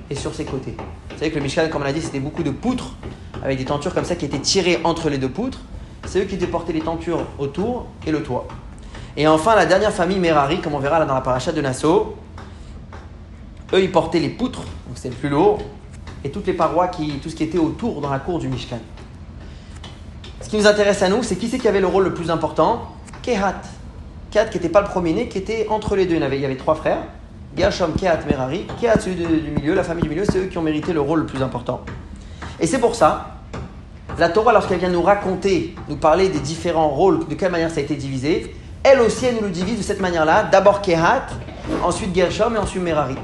et sur ses côtés. Vous savez que le Mishkan, comme on l'a dit, c'était beaucoup de poutres, avec des tentures comme ça qui étaient tirées entre les deux poutres. C'est eux qui portés les tentures autour et le toit. Et enfin, la dernière famille Merari, comme on verra là dans la paracha de Nassau, eux, ils portaient les poutres, donc c'est le plus lourd, et toutes les parois, qui, tout ce qui était autour dans la cour du Mishkan. Ce qui nous intéresse à nous, c'est qui c'est qui avait le rôle le plus important? Kehat. Kehat qui n'était pas le premier-né, qui était entre les deux. Il y avait trois frères, Gershom, Kehat, Merari. Kehat, celui du milieu, la famille du milieu, c'est eux qui ont mérité le rôle le plus important. Et c'est pour ça, la Torah, lorsqu'elle vient nous raconter, nous parler des différents rôles, de quelle manière ça a été divisé, elle aussi, elle nous le divise de cette manière-là. D'abord Kehat, ensuite Gershom et ensuite Merari.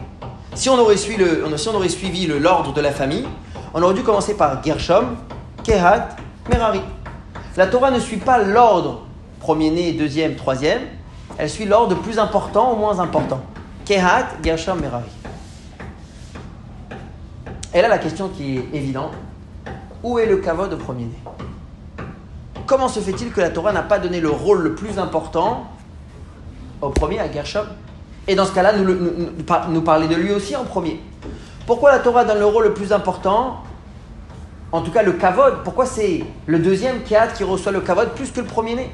Si on aurait suivi, le, si on aurait suivi l'ordre de la famille, on aurait dû commencer par Gershom, Kehat, Merari. La Torah ne suit pas l'ordre premier-né, deuxième, troisième. Elle suit l'ordre plus important au moins important. Kehat, Gershom, Merari. Et là, la question qui est évidente où est le kavod de premier-né Comment se fait-il que la Torah n'a pas donné le rôle le plus important au premier, à Gershom? Et dans ce cas-là, nous, nous, parler de lui aussi en premier. Pourquoi la Torah donne le rôle le plus important? En tout cas, le kavod. Pourquoi c'est le deuxième Kéat qui reçoit le kavod plus que le premier-né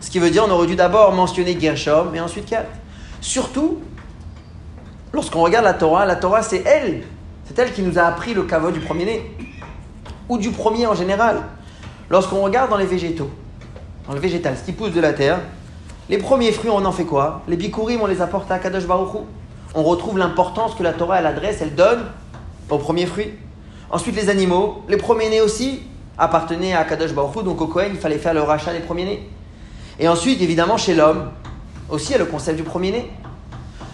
Ce qui veut dire on aurait dû d'abord mentionner Gershom et ensuite Kéat. Surtout, lorsqu'on regarde la Torah, la Torah c'est elle. C'est elle qui nous a appris le kavod du premier-né. Ou du premier en général. Lorsqu'on regarde dans les végétaux, dans le végétal, ce qui pousse de la terre, les premiers fruits, on en fait quoi? Les bikurim, on les apporte à Kadosh Baruch On retrouve l'importance que la Torah, elle adresse, elle donne aux premiers fruits. Ensuite, les animaux, les premiers-nés aussi appartenaient à Kadosh Baruch donc au Kohen, il fallait faire le rachat des premiers-nés. Et ensuite, évidemment, chez l'homme, aussi, il y a le concept du premier-né.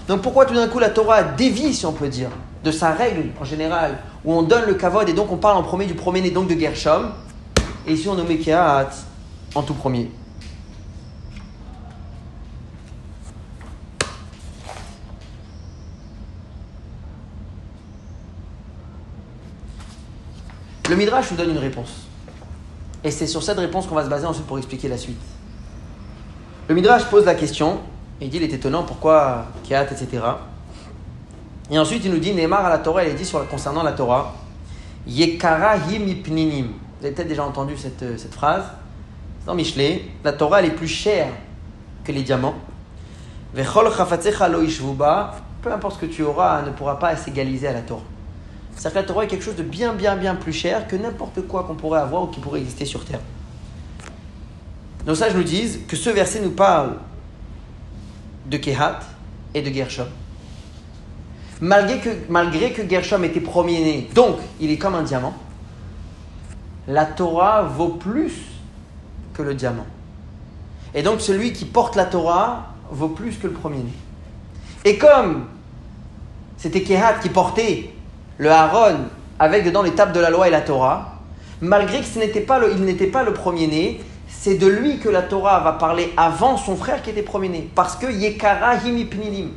Donc pourquoi tout d'un coup la Torah dévie, si on peut dire, de sa règle en général, où on donne le kavod et donc on parle en premier du premier-né, donc de Gershom, et ici on nomme Kehat en tout premier. Le Midrash nous donne une réponse. Et c'est sur cette réponse qu'on va se baser ensuite pour expliquer la suite. Le Midrash pose la question, et il dit il est étonnant pourquoi Kiat, etc. Et ensuite il nous dit Neymar à la Torah, il est dit concernant la Torah Yekara ipninim. Vous avez peut-être déjà entendu cette, euh, phrase. Dans Michelet, la Torah elle est plus chère que les diamants. Vechol peu importe ce que tu auras, ne pourra pas s'égaliser à la Torah. C'est-à-dire que la Torah est quelque chose de bien, bien, bien plus cher que n'importe quoi qu'on pourrait avoir ou qui pourrait exister sur Terre. Nos sages nous disent que ce verset nous parle de Kehat et de Gershom. Malgré que, malgré que Gershom était premier-né, donc il est comme un diamant, la Torah vaut plus que le diamant. Et donc celui qui porte la Torah vaut plus que le premier-né. Et comme c'était Kehat qui portait le Aaron avec dedans les tables de la loi et la Torah, malgré que ce n'était pas il n'était pas le premier-né, c'est de lui que la Torah va parler avant son frère qui était premier-né. Parce que Yekara Himipnilim.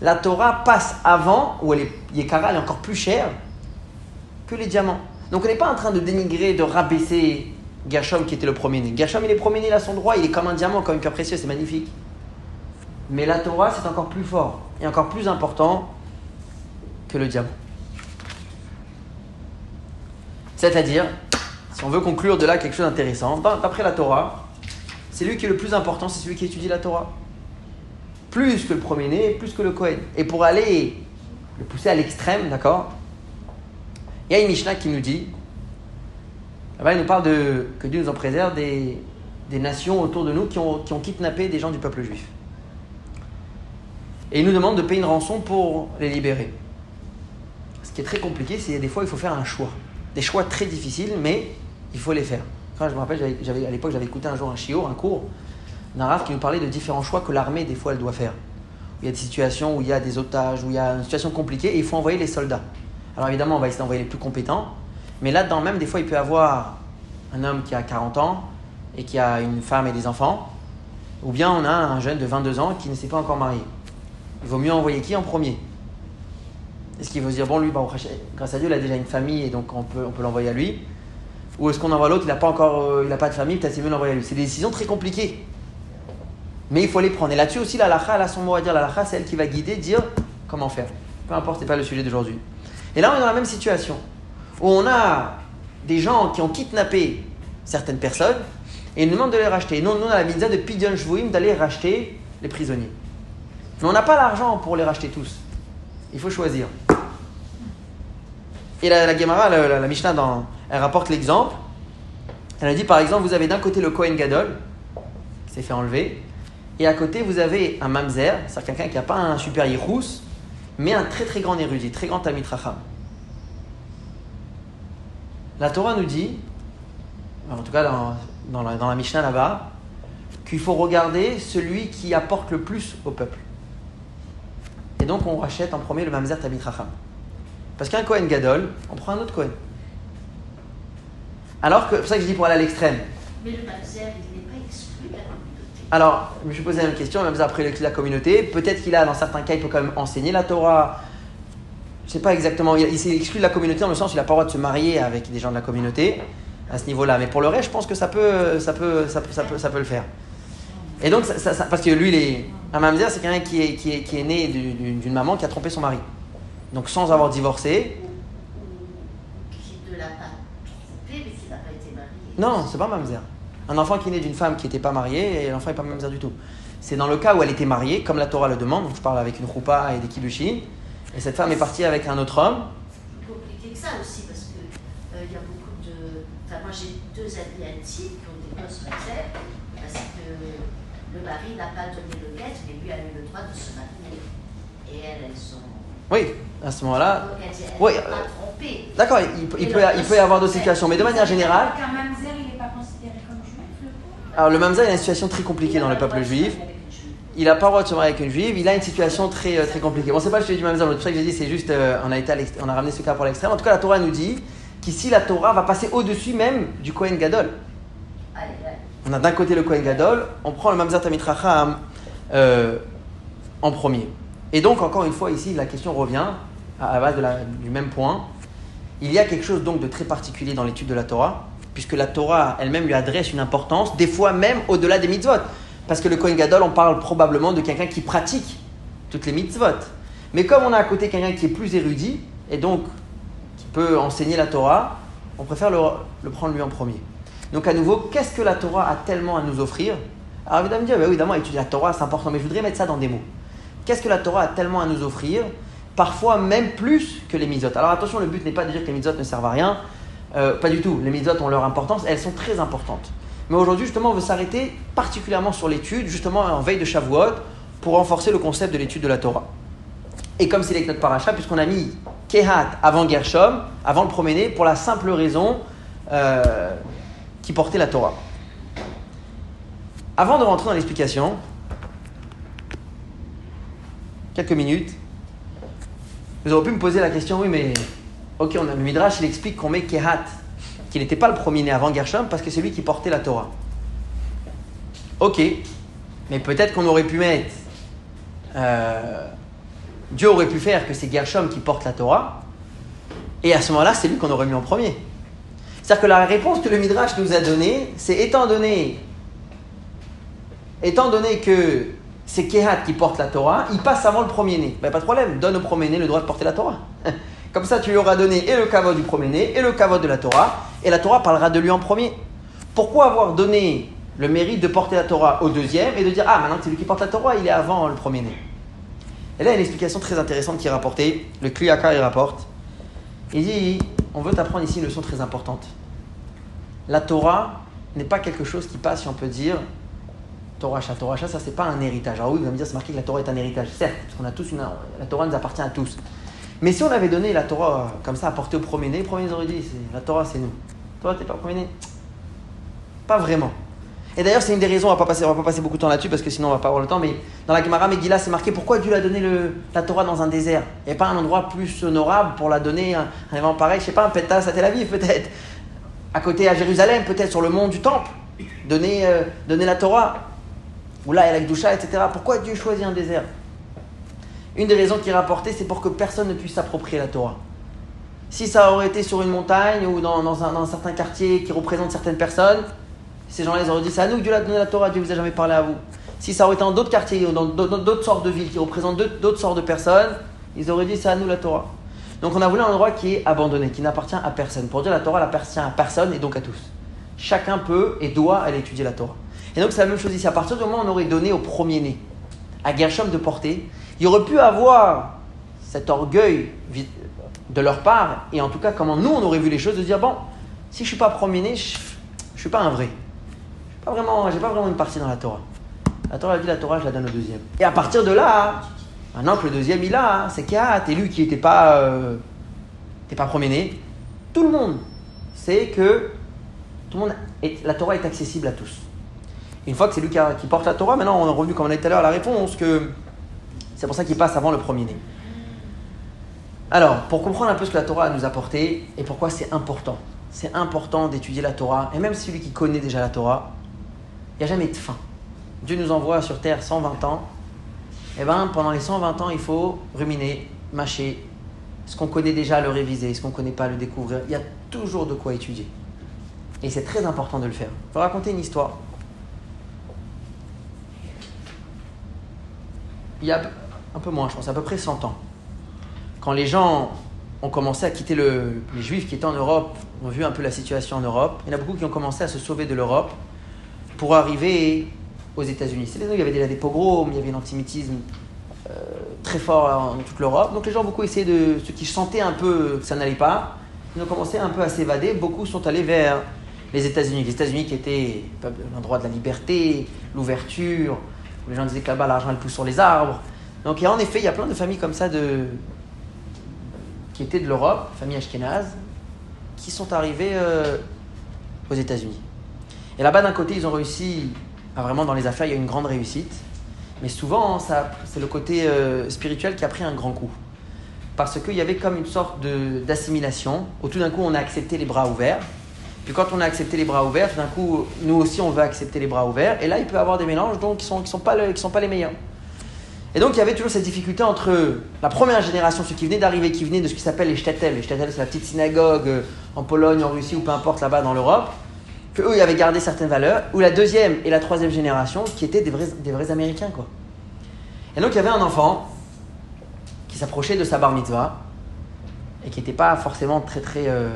La Torah passe avant, ou elle est, Yekara elle est encore plus chère que les diamants. Donc on n'est pas en train de dénigrer, de rabaisser Gershom qui était le premier-né. Gershom il est premier-né, il a son droit, il est comme un diamant, comme un cœur précieux, c'est magnifique. Mais la Torah c'est encore plus fort et encore plus important que le diamant. C'est-à-dire, si on veut conclure de là quelque chose d'intéressant, d'après la Torah, c'est lui qui est le plus important, c'est celui qui étudie la Torah. Plus que le premier-né, plus que le Kohen. Et pour aller le pousser à l'extrême, d'accord Il y a une Mishnah qui nous dit, il nous parle de, que Dieu nous en préserve, des, des nations autour de nous qui ont, qui ont kidnappé des gens du peuple juif. Et il nous demande de payer une rançon pour les libérer. Ce qui est très compliqué, c'est des fois il faut faire un choix. Des choix très difficiles, mais il faut les faire. Quand je me rappelle, j'avais, à l'époque, j'avais écouté un jour un chiot, un cours d'un raf qui nous parlait de différents choix que l'armée, des fois, elle doit faire. Il y a des situations où il y a des otages, où il y a une situation compliquée et il faut envoyer les soldats. Alors évidemment, on va essayer d'envoyer les plus compétents, mais là-dedans même, des fois, il peut y avoir un homme qui a 40 ans et qui a une femme et des enfants, ou bien on a un jeune de 22 ans qui ne s'est pas encore marié. Il vaut mieux envoyer qui en premier? Est-ce qu'il faut se dire, bon, lui, bah, grâce à Dieu, il a déjà une famille et donc on peut, on peut l'envoyer à lui? Ou est-ce qu'on envoie l'autre, il n'a pas encore euh, il a pas de famille, peut-être c'est mieux l'envoyer à lui? C'est des décisions très compliquées. Mais il faut les prendre. Et là-dessus aussi, la lacha, elle a son mot à dire. La lacha, c'est elle qui va guider, dire comment faire. Peu importe, ce pas le sujet d'aujourd'hui. Et là, on est dans la même situation. Où on a des gens qui ont kidnappé certaines personnes et ils nous demandent de les racheter. Nous, nous on a la mitzvah de Pidyon Shvuim d'aller racheter les prisonniers. Mais on n'a pas l'argent pour les racheter tous. Il faut choisir. Et la, Gemara, la, Mishnah, elle rapporte l'exemple. Elle a dit par exemple, vous avez d'un côté le Kohen Gadol, qui s'est fait enlever, et à côté vous avez un Mamzer, c'est quelqu'un qui n'a pas un super Yirous, mais un très très grand érudit, très grand Tamit Racham. La Torah nous dit, en tout cas dans, la, Mishnah là-bas, qu'il faut regarder celui qui apporte le plus au peuple. Et donc on rachète en premier le Mamzer Tamit Racham. Parce qu'un Kohen Gadol, on prend un autre Kohen. Alors que, c'est pour ça que je dis pour aller à l'extrême. Mais le Mamzer, il n'est pas exclu. Alors, je me suis posé la même question, même après la communauté. Peut-être qu'il a, dans certains cas, il peut quand même enseigner la Torah. Je ne sais pas exactement. Il, il s'est exclu de la communauté dans le sens où il n'a pas le droit de se marier avec des gens de la communauté à ce niveau-là. Mais pour le reste, je pense que ça peut, ça peut, ça peut, ça peut, ça peut le faire. Et donc, ça, ça, parce que lui, il est, un mamzer, c'est quelqu'un qui est, qui, est, qui est né d'une maman qui a trompé son mari. Donc, sans avoir divorcé. Ou qui ne l'a pas trompé, mais qui n'a pas été marié. Non, c'est pas un mamzer. Un enfant qui est né d'une femme qui n'était pas mariée, et l'enfant n'est pas mamzer du tout. C'est dans le cas où elle était mariée, comme la Torah le demande. Donc, je parle avec une roupa et des kiddushin. Et cette femme est partie avec un autre homme. plus compliqué que ça aussi, parce que euh, il y a beaucoup de. Enfin, moi j'ai deux amis intimes qui ont des gosses mazères, parce que le mari n'a pas donné le guet, mais lui a eu le droit de se marier. Et elles, elles sont. Oui, à ce moment-là. Oui, euh. D'accord, il, il peut, il peut y avoir d'autres situations, mais de manière générale, Un mamzer, il n'est pas considéré comme juif, le pauvre alors le mamzer il a une situation très compliquée dans le peuple juif. Il n'a pas le droit de se marier avec une juive, il a une situation très, euh, très compliquée. Bon, c'est pas le sujet du mamzer, c'est pour ça que j'ai dit, c'est juste, euh, on, a été on a ramené ce cas pour l'extrême. En tout cas, la Torah nous dit qu'ici la Torah va passer au-dessus même du Kohen Gadol. On a d'un côté le Kohen Gadol, on prend le Mamzer Tamit Racham euh, en premier. Et donc, encore une fois, ici, la question revient à la base du même point. Il y a quelque chose donc de très particulier dans l'étude de la Torah, puisque la Torah elle-même lui adresse une importance, des fois même au-delà des mitzvot. Parce que le Kohen Gadol, on parle probablement de quelqu'un qui pratique toutes les mitzvot. Mais comme on a à côté quelqu'un qui est plus érudit, et donc qui peut enseigner la Torah, on préfère le, prendre lui en premier. Donc à nouveau, qu'est-ce que la Torah a tellement à nous offrir? Alors évidemment, me dire, bah évidemment, étudier la Torah, c'est important, mais je voudrais mettre ça dans des mots. Qu'est-ce que la Torah a tellement à nous offrir? Parfois même plus que les mitzvot. Alors attention, le but n'est pas de dire que les mitzvot ne servent à rien. Euh, pas du tout. Les mitzvot ont leur importance, elles sont très importantes. Mais aujourd'hui, justement, on veut s'arrêter particulièrement sur l'étude, justement en veille de Shavuot, pour renforcer le concept de l'étude de la Torah. Et comme c'est avec notre paracha, puisqu'on a mis Kehat avant Gershom, avant le promener, pour la simple raison euh, qui portait la Torah. Avant de rentrer dans l'explication, quelques minutes, vous aurez pu me poser la question, oui, mais ok, on le Midrash, il explique qu'on met Kehat, qu'il n'était pas le premier-né avant Gershom, parce que c'est lui qui portait la Torah. Ok, mais peut-être qu'on aurait pu mettre. euh, Dieu aurait pu faire que c'est Gershom qui porte la Torah, et à ce moment-là, c'est lui qu'on aurait mis en premier. C'est-à-dire que la réponse que le Midrash nous a donnée, c'est étant donné, étant donné que c'est Kehat qui porte la Torah, il passe avant le premier-né. Ben, pas de problème, donne au premier-né le droit de porter la Torah. Comme ça, tu lui auras donné et le kavod du premier-né et le kavod de la Torah, et la Torah parlera de lui en premier. Pourquoi avoir donné le mérite de porter la Torah au deuxième et de dire Ah, maintenant c'est lui qui porte la Torah, il est avant le premier-né? Et là, il y a une explication très intéressante qui est rapportée. Le Kliyaka, il rapporte. Il dit On veut t'apprendre ici une leçon très importante. La Torah, n'est pas quelque chose qui passe, si on peut dire, Toracha. Toracha, ça, c'est pas un héritage. Alors oui, vous allez me dire, c'est marqué que la Torah est un héritage. Certes, parce qu'on a tous une. La Torah nous appartient à tous. Mais si on avait donné la Torah comme ça, apportée au premier-né, le premier aurait dit, la Torah, c'est nous. Toi, t'es pas premier-né Pas vraiment. Et d'ailleurs, c'est une des raisons, on va pas passer, va pas passer beaucoup de temps là-dessus parce que sinon on va pas avoir le temps, mais dans la Gemara Megillah, c'est marqué pourquoi Dieu a donné la Torah dans un désert? Il n'y a pas un endroit plus honorable pour la donner, un, un événement pareil, je sais pas, un pétas à Tel Aviv peut-être, à côté à Jérusalem, peut-être sur le mont du Temple, donner, euh, donner la Torah, ou là, il y a Doucha, etc. Pourquoi Dieu choisit un désert? Une des raisons qui est rapportée, c'est pour que personne ne puisse s'approprier la Torah. Si ça aurait été sur une montagne ou dans, un, certain quartier qui représente certaines personnes, ces gens-là, ils auraient dit, c'est à nous que Dieu a donné la Torah, Dieu vous a jamais parlé à vous. Si ça aurait été dans d'autres quartiers ou dans d'autres sortes de villes qui représentent d'autres sortes de personnes, ils auraient dit, c'est à nous la Torah. Donc on a voulu un endroit qui est abandonné, qui n'appartient à personne. Pour dire la Torah, elle appartient à personne et donc à tous. Chacun peut et doit aller étudier la Torah. Et donc c'est la même chose ici. À partir du moment où on aurait donné au premier-né, à Gershom de porter, il aurait pu avoir cet orgueil de leur part, et en tout cas comment nous on aurait vu les choses, de dire, bon, si je ne suis pas premier-né, je ne suis pas un vrai. Pas vraiment, j'ai pas vraiment une partie dans la Torah. La Torah a dit la Torah, je la donne au deuxième. Et à partir de là, maintenant que le deuxième il a, c'est Kéat, et lui qui n'était pas, euh, pas premier-né, tout le monde sait que tout le monde la Torah est accessible à tous. Une fois que c'est lui qui, qui, porte la Torah, maintenant on est revenu, comme on a dit tout à l'heure, la réponse que c'est pour ça qu'il passe avant le premier-né. Alors, pour comprendre un peu ce que la Torah nous a apporté et pourquoi c'est important, c'est important d'étudier la Torah, et même celui qui connaît déjà la Torah, il n'y a jamais de fin. Dieu nous envoie sur terre 120 ans. Et eh bien, pendant les 120 ans, il faut ruminer, mâcher. Ce qu'on connaît déjà, le réviser. Ce qu'on ne connaît pas, le découvrir. Il y a toujours de quoi étudier. Et c'est très important de le faire. Je vais raconter une histoire. Il y a un peu moins, je pense, à peu près 100 ans. Quand les gens ont commencé à quitter le, les juifs qui étaient en Europe, ont vu un peu la situation en Europe, il y en a beaucoup qui ont commencé à se sauver de l'Europe pour arriver aux États-Unis. C'est il y avait déjà des pogroms, il y avait un antisémitisme euh, très fort en toute l'Europe. Donc les gens ont beaucoup essayé de. Ceux qui sentaient un peu que ça n'allait pas, ils ont commencé un peu à s'évader. Beaucoup sont allés vers les États-Unis. Les États-Unis qui étaient l'endroit de la liberté, l'ouverture, où les gens disaient que là-bas l'argent elle pousse sur les arbres. Donc en effet, il y a plein de familles comme ça qui étaient de l'Europe, familles ashkénazes, qui sont arrivées euh, aux États-Unis. Et là-bas, d'un côté, ils ont réussi, vraiment dans les affaires, il y a une grande réussite. Mais souvent, ça, c'est le côté euh, spirituel qui a pris un grand coup. Parce qu'il y avait comme une sorte d'assimilation, où tout d'un coup, on a accepté les bras ouverts. Puis quand on a accepté les bras ouverts, tout d'un coup, nous aussi, on veut accepter les bras ouverts. Et là, il peut y avoir des mélanges donc, qui ne sont pas les meilleurs. Et donc, il y avait toujours cette difficulté entre la première génération, ceux qui venaient d'arriver, qui venaient de ce qui s'appelle les shtetl. Les shtetl, c'est la petite synagogue euh, en Pologne, en Russie ou peu importe là-bas dans l'Europe qu'eux, ils avaient gardé certaines valeurs, ou la deuxième et la troisième génération qui étaient des vrais, Américains. Quoi. Et donc il y avait un enfant qui s'approchait de sa bar mitzvah et qui n'était pas forcément très très euh,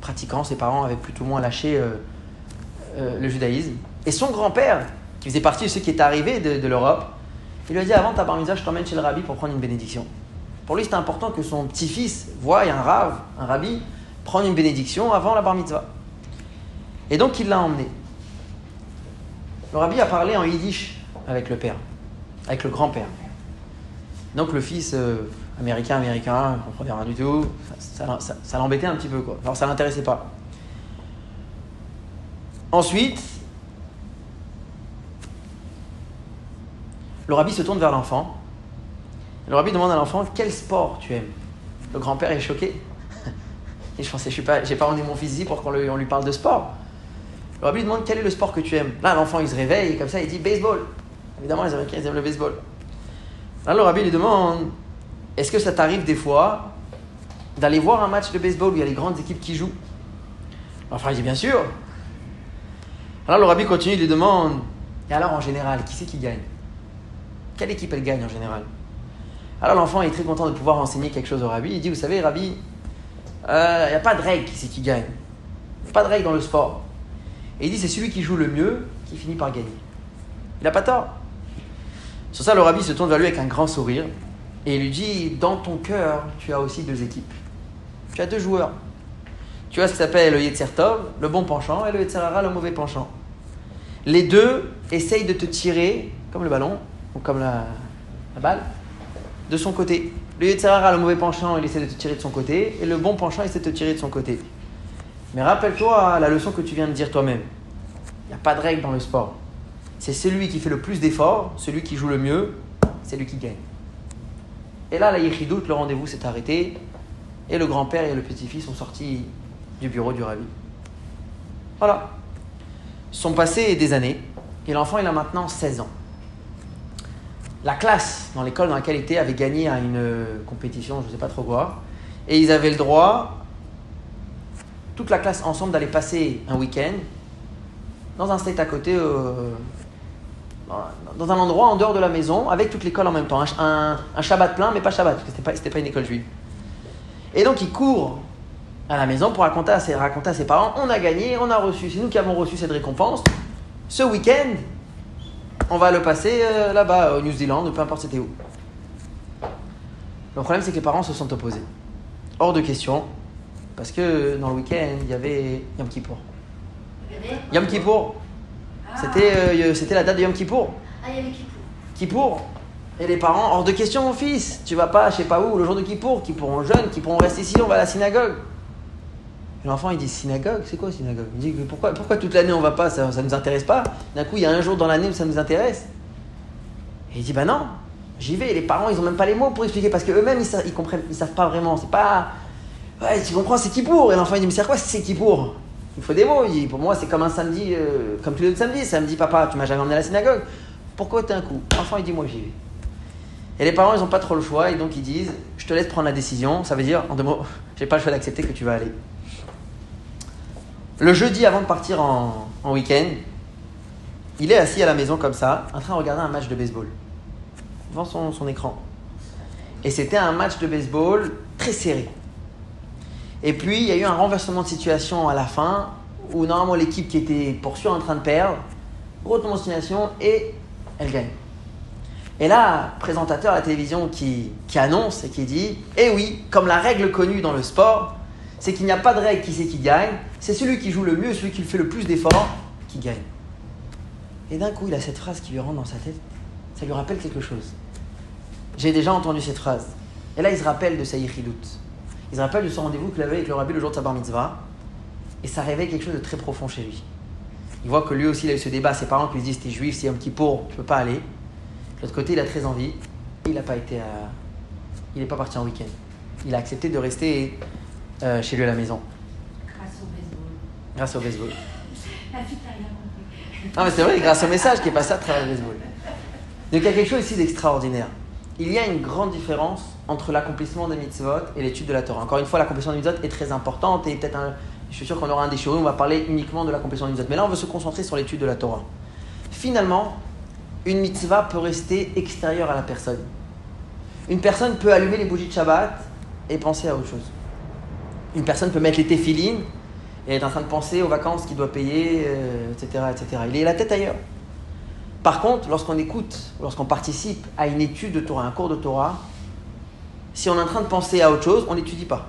pratiquant. Ses parents avaient plus ou moins lâché euh, le judaïsme. Et son grand-père, qui faisait partie de ceux qui étaient arrivés de l'Europe, il lui a dit avant ta bar mitzvah, je t'emmène chez le rabbi pour prendre une bénédiction. Pour lui, c'était important que son petit-fils voie un rave, un rabbi, prendre une bénédiction avant la bar mitzvah. Et donc il l'a emmené. Le rabbi a parlé en yiddish avec le père, avec le grand-père. Donc le fils euh, américain, américain, ne comprenait rien du tout. Ça, l'embêtait un petit peu, quoi. Alors ça l'intéressait pas. Ensuite, le rabbi se tourne vers l'enfant. Le rabbi demande à l'enfant quel sport tu aimes? Le grand-père est choqué. Et je pensais, je n'ai pas, pas emmené mon fils ici pour qu'on lui parle de sport. Le rabbi demande quel est le sport que tu aimes? Là, l'enfant, il se réveille comme ça, il dit baseball. Évidemment, les Américains, aiment le baseball. Là, le rabbi lui demande est-ce que ça t'arrive des fois d'aller voir un match de baseball où il y a les grandes équipes qui jouent? L'enfant, il dit bien sûr. Alors, le rabbi continue, il lui demande et alors, en général, qui c'est qui gagne? Quelle équipe elle gagne en général? Alors, l'enfant est très content de pouvoir enseigner quelque chose au rabbi. Il dit Vous savez, rabbi, euh, il n'y a pas de règle qui c'est qui gagne. Pas de règle dans le sport. Et il dit c'est celui qui joue le mieux qui finit par gagner. Il n'a pas tort. Sur ça, le rabbi se tourne vers lui avec un grand sourire et il lui dit Dans ton cœur, tu as aussi deux équipes. Tu as deux joueurs. Tu vois ce qui s'appelle le Yetzer Tov, le bon penchant, et le Yetzer Hara, le mauvais penchant. Les deux essayent de te tirer, comme le ballon, comme la, balle, de son côté. Le Hara, le mauvais penchant, il essaie de te tirer de son côté, et le bon penchant, il essaie de te tirer de son côté. Mais rappelle-toi la leçon que tu viens de dire toi-même. Il n'y a pas de règle dans le sport. C'est celui qui fait le plus d'efforts, celui qui joue le mieux, c'est lui qui gagne. Et là, la Yechidout, le rendez-vous s'est arrêté, et le grand-père et le petit-fils sont sortis du bureau du rabbi. Voilà. Sont passés des années, et l'enfant, il a maintenant 16 ans. La classe dans l'école dans laquelle il était avait gagné à une compétition, je ne sais pas trop quoi, et ils avaient le droit, toute la classe ensemble, d'aller passer un week-end dans un state à côté, euh, dans un endroit en dehors de la maison, avec toute l'école en même temps. Un, un, Shabbat plein, mais pas Shabbat, parce que ce n'était pas, une école juive. Et donc il court à la maison pour raconter à, ses, raconter à ses parents on a gagné, on a reçu, c'est nous qui avons reçu cette récompense. Ce week-end, on va le passer euh, là-bas, au New Zealand, ou peu importe c'était où. Le problème, c'est que les parents se sont opposés. Hors de question, parce que dans le week-end, il y avait Yom Kippour. Yom Kippour, c'était, euh, c'était la date de Yom Kippour. Ah, il y avait Kippour. Kippour. Et les parents, hors de question, mon fils, tu vas pas, je sais pas où, le jour de Kippour, qui pourront jeunes, qui pourront rester ici, on va à la synagogue. L'enfant, il dit synagogue, c'est quoi synagogue? Il dit pourquoi, pourquoi toute l'année on va pas, ça, ne nous intéresse pas? D'un coup, il y a un jour dans l'année où ça nous intéresse. Et il dit bah non, j'y vais. Les parents, ils ont même pas les mots pour expliquer parce qu'eux-mêmes, ils, ils comprennent, ils savent pas vraiment. C'est pas, ouais, tu comprends, c'est Kippour. Et l'enfant, il dit mais c'est quoi c'est Kippour? Il faut des mots. pour moi, c'est comme un samedi, euh, comme tous les autres samedis. Samedi, papa, tu m'as jamais emmené à la synagogue. Pourquoi t'es un coup? Enfant, il dit, moi, j'y vais. Et les parents, ils n'ont pas trop le choix, et donc ils disent, je te laisse prendre la décision. Ça veut dire, en deux mots, j'ai pas le choix d'accepter que tu vas aller. Le jeudi, avant de partir en, week-end, il est assis à la maison comme ça, en train de regarder un match de baseball, devant son, son écran. Et c'était un match de baseball très serré. Et puis, il y a eu un renversement de situation à la fin, où normalement l'équipe qui était poursuivie en train de perdre, retourne en situation et elle gagne. Et là, présentateur à la télévision qui annonce et qui dit Eh oui, comme la règle connue dans le sport, c'est qu'il n'y a pas de règle qui sait qui gagne, c'est celui qui joue le mieux, celui qui fait le plus d'efforts, qui gagne. Et d'un coup, il a cette phrase qui lui rentre dans sa tête, ça lui rappelle quelque chose. J'ai déjà entendu cette phrase. Et là, il se rappelle de sa doute. Il se rappelle de ce rendez-vous qu'il avait avec le rabbi le jour de sa bar mitzvah. Et ça réveille quelque chose de très profond chez lui. Il voit que lui aussi, il a eu ce débat. Ses parents qui lui disent T'es juif, c'est un petit pour, tu peux pas aller. De l'autre côté, il a très envie. Il n'a pas été. Il n'est pas parti en week-end. Il a accepté de rester euh, chez lui à la maison. Grâce au baseball. Grâce au baseball. La fille t'a rien compris. Non, mais c'est vrai, grâce au message qui est passé à travers le baseball. Donc il y a quelque chose ici d'extraordinaire. Il y a une grande différence entre l'accomplissement des mitzvot et l'étude de la Torah. Encore une fois, l'accomplissement des mitzvot est très importante et peut-être je suis sûr qu'on aura un des où on va parler uniquement de l'accomplissement des mitzvot. Mais là, on veut se concentrer sur l'étude de la Torah. Finalement, une mitzvah peut rester extérieure à la personne. Une personne peut allumer les bougies de Shabbat et penser à autre chose. Une personne peut mettre les téfilines et être en train de penser aux vacances qu'il doit payer, etc., euh, etc. Il est la tête ailleurs. Par contre, lorsqu'on écoute, lorsqu'on participe à une étude de Torah, un cours de Torah, si on est en train de penser à autre chose, on n'étudie pas.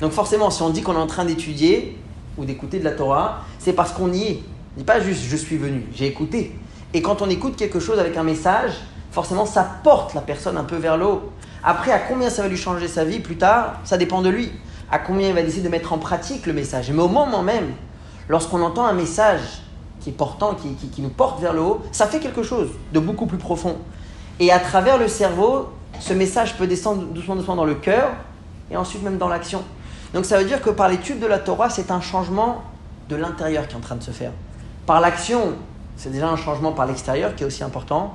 Donc forcément, si on dit qu'on est en train d'étudier ou d'écouter de la Torah, c'est parce qu'on y est. Dit pas juste je suis venu, j'ai écouté. Et quand on écoute quelque chose avec un message, forcément ça porte la personne un peu vers le haut. Après, à combien ça va lui changer sa vie plus tard, ça dépend de lui. À combien il va décider de mettre en pratique le message. Mais au moment même, lorsqu'on entend un message qui est portant, qui, qui, nous porte vers le haut, ça fait quelque chose de beaucoup plus profond. Et à travers le cerveau, ce message peut descendre doucement, doucement dans le cœur et ensuite même dans l'action. Donc ça veut dire que par l'étude de la Torah, c'est un changement de l'intérieur qui est en train de se faire. Par l'action, c'est déjà un changement par l'extérieur qui est aussi important.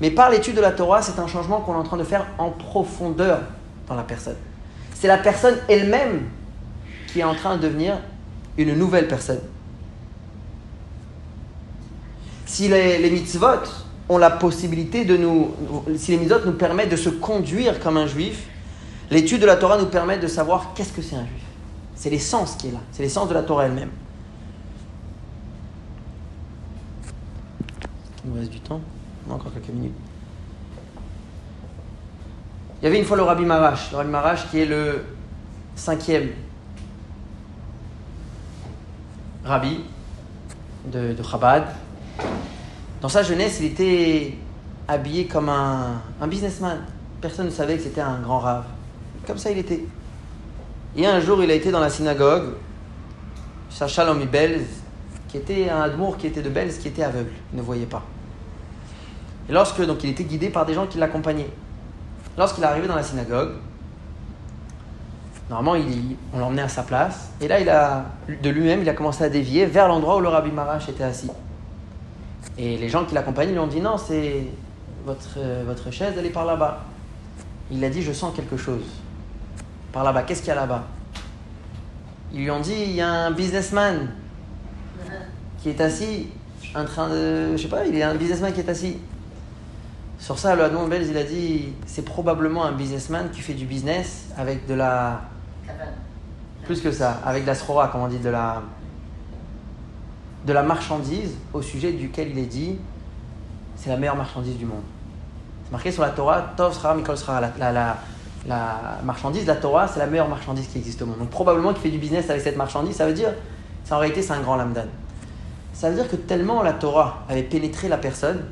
Mais par l'étude de la Torah, c'est un changement qu'on est en train de faire en profondeur dans la personne. C'est la personne elle-même qui est en train de devenir une nouvelle personne. Si les, les mitzvot ont la possibilité de nous, si les mitzvot nous permettent de se conduire comme un juif, l'étude de la Torah nous permet de savoir qu'est-ce que c'est un juif. C'est l'essence qui est là, c'est l'essence de la Torah elle-même. Il nous reste du temps, on a encore quelques minutes. Il y avait une fois le Rabbi Marash, le Rabbi Marash qui est le cinquième rabbi de, Chabad. Dans sa jeunesse, il était habillé comme un, businessman. Personne ne savait que c'était un grand rave. Comme ça, il était. Et un jour, il a été dans la synagogue, Shalom Belz, qui était un admour qui était de Belz, qui était aveugle, il ne voyait pas. Et lorsque, donc, il était guidé par des gens qui l'accompagnaient. Lorsqu'il est arrivé dans la synagogue, normalement, il, on l'emmenait à sa place, et là, de lui-même, il a commencé à dévier vers l'endroit où le rabbi Marash était assis. Et les gens qui l'accompagnaient lui ont dit non, c'est votre, votre chaise, elle est par là-bas. Il a dit, je sens quelque chose. Par là-bas, qu'est-ce qu'il y a là-bas? Ils lui ont dit, il y a un businessman qui est assis, en train de. Je sais pas, il y a un businessman qui est assis. Sur ça, le Admon Belz, il a dit, c'est probablement un businessman qui fait du business avec de la. Plus que ça, avec de la srora, comme on dit, de la. de la marchandise au sujet duquel il est dit, c'est la meilleure marchandise du monde. C'est marqué sur la Torah, Tov Sra Mikol Sra, la, la, la, la marchandise, la Torah, c'est la meilleure marchandise qui existe au monde. Donc probablement qu'il fait du business avec cette marchandise, ça veut dire, c'est en réalité, c'est un grand lamdan. Ça veut dire que tellement la Torah avait pénétré la personne,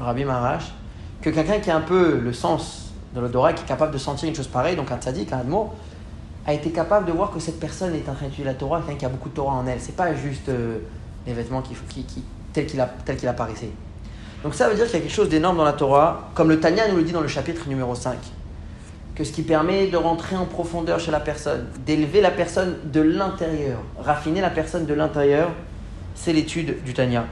Rabbi Marash, que quelqu'un qui a un peu le sens de l'odorat, qui est capable de sentir une chose pareille, donc un tzaddik, un admo, a été capable de voir que cette personne est en train d'étudier la Torah, quelqu'un qui a beaucoup de Torah en elle. C'est pas juste euh, les vêtements qui, qui, qui, tel qu'il qu apparaissait. Donc ça veut dire qu'il y a quelque chose d'énorme dans la Torah, comme le Tanya nous le dit dans le chapitre numéro 5 que ce qui permet de rentrer en profondeur chez la personne, d'élever la personne de l'intérieur, raffiner la personne de l'intérieur, c'est l'étude du Tanya.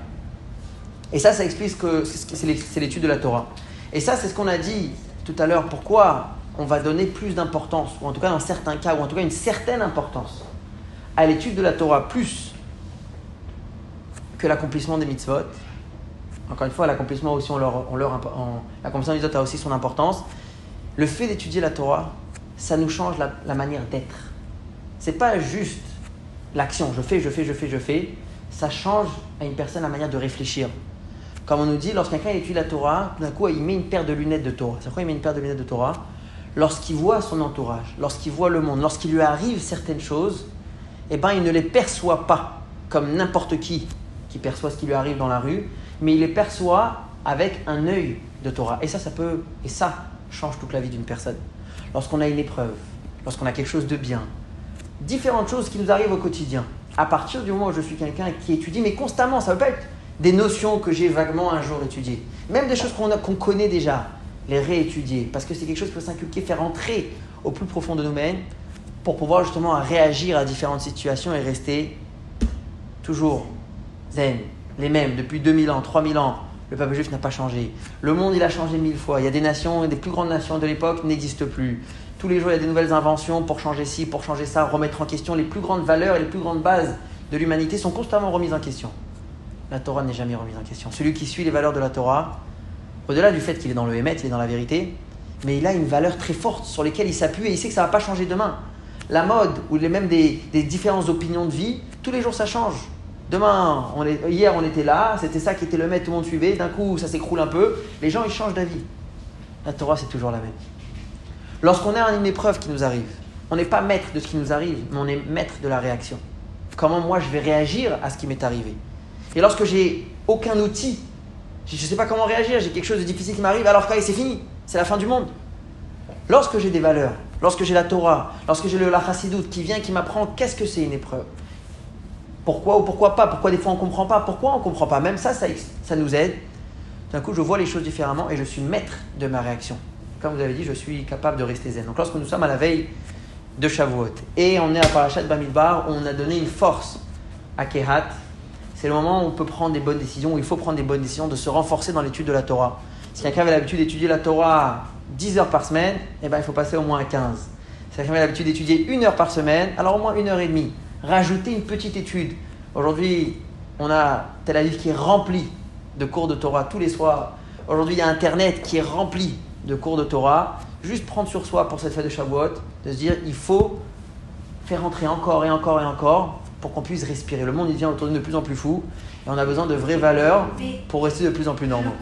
Et ça, ça explique que c'est l'étude de la Torah. Et ça, c'est ce qu'on a dit tout à l'heure. Pourquoi on va donner plus d'importance, ou en tout cas dans certains cas, ou en tout cas une certaine importance, à l'étude de la Torah plus que l'accomplissement des mitzvot. Encore une fois, l'accomplissement aussi, on leur, l'accomplissement des mitzvot a aussi son importance le fait d'étudier la Torah, ça nous change la, manière d'être. C'est pas juste l'action, je fais, je fais, je fais, je fais. Ça change à une personne la manière de réfléchir. Comme on nous dit, lorsqu'un quelqu'un étudie la Torah, d'un coup, il met une paire de lunettes de Torah. C'est pourquoi il met une paire de lunettes de Torah? Lorsqu'il voit son entourage, lorsqu'il voit le monde, lorsqu'il lui arrive certaines choses, eh ben, il ne les perçoit pas comme n'importe qui qui perçoit ce qui lui arrive dans la rue, mais il les perçoit avec un œil de Torah. Et ça, ça peut, et ça, change toute la vie d'une personne. Lorsqu'on a une épreuve, lorsqu'on a quelque chose de bien, différentes choses qui nous arrivent au quotidien. À partir du moment où je suis quelqu'un qui étudie, mais constamment, ça ne veut pas être des notions que j'ai vaguement un jour étudiées, même des choses qu'on connaît déjà, les réétudier, parce que c'est quelque chose qu'il faut s'inculquer, faire entrer au plus profond de nous-mêmes pour pouvoir justement réagir à différentes situations et rester toujours zen, les mêmes depuis 2000 ans, 3000 ans, le peuple juif n'a pas changé. Le monde, il a changé mille fois. Il y a des nations, des plus grandes nations de l'époque n'existent plus. Tous les jours, il y a des nouvelles inventions pour changer ci, pour changer ça, remettre en question. Les plus grandes valeurs et les plus grandes bases de l'humanité sont constamment remises en question. La Torah n'est jamais remise en question. Celui qui suit les valeurs de la Torah, au-delà du fait qu'il est dans le Hémet, il est dans la vérité, mais il a une valeur très forte sur laquelle il s'appuie et il sait que ça ne va pas changer demain. La mode ou même des, des différences d'opinion de vie, tous les jours ça change. Demain, hier on était là, c'était ça qui était le maître, tout le monde suivait, d'un coup ça s'écroule un peu, les gens ils changent d'avis. La Torah c'est toujours la même. Lorsqu'on a une épreuve qui nous arrive, on n'est pas maître de ce qui nous arrive, mais on est maître de la réaction. Comment moi je vais réagir à ce qui m'est arrivé? Et lorsque j'ai aucun outil, je ne sais pas comment réagir, j'ai quelque chose de difficile qui m'arrive, alors c'est fini, c'est la fin du monde. Lorsque j'ai des valeurs, lorsque j'ai la Torah, lorsque j'ai le la qui vient, qui m'apprend qu'est-ce que c'est une épreuve, pourquoi ou pourquoi pas Pourquoi des fois on ne comprend pas Pourquoi on ne comprend pas Même ça, ça, nous aide. D'un coup, je vois les choses différemment et je suis maître de ma réaction. Comme vous avez dit, je suis capable de rester zen. Donc lorsque nous sommes à la veille de Shavuot et on est à Parashat Bamidbar, on a donné une force à Kehat. C'est le moment où on peut prendre des bonnes décisions, où il faut prendre des bonnes décisions, de se renforcer dans l'étude de la Torah. Si quelqu'un avait l'habitude d'étudier la Torah 10 heures par semaine, eh ben, il faut passer au moins à 15. Si quelqu'un avait l'habitude d'étudier une heure par semaine, alors au moins une heure et demie rajouter une petite étude. Aujourd'hui, on a Tel Aviv qui est rempli de cours de Torah tous les soirs. Aujourd'hui, il y a Internet qui est rempli de cours de Torah. Juste prendre sur soi pour cette fête de Shavuot, de se dire il faut faire entrer encore et encore et encore pour qu'on puisse respirer. Le monde il devient autour de nous de plus en plus fou et on a besoin de vraies valeurs pour rester de plus en plus normaux.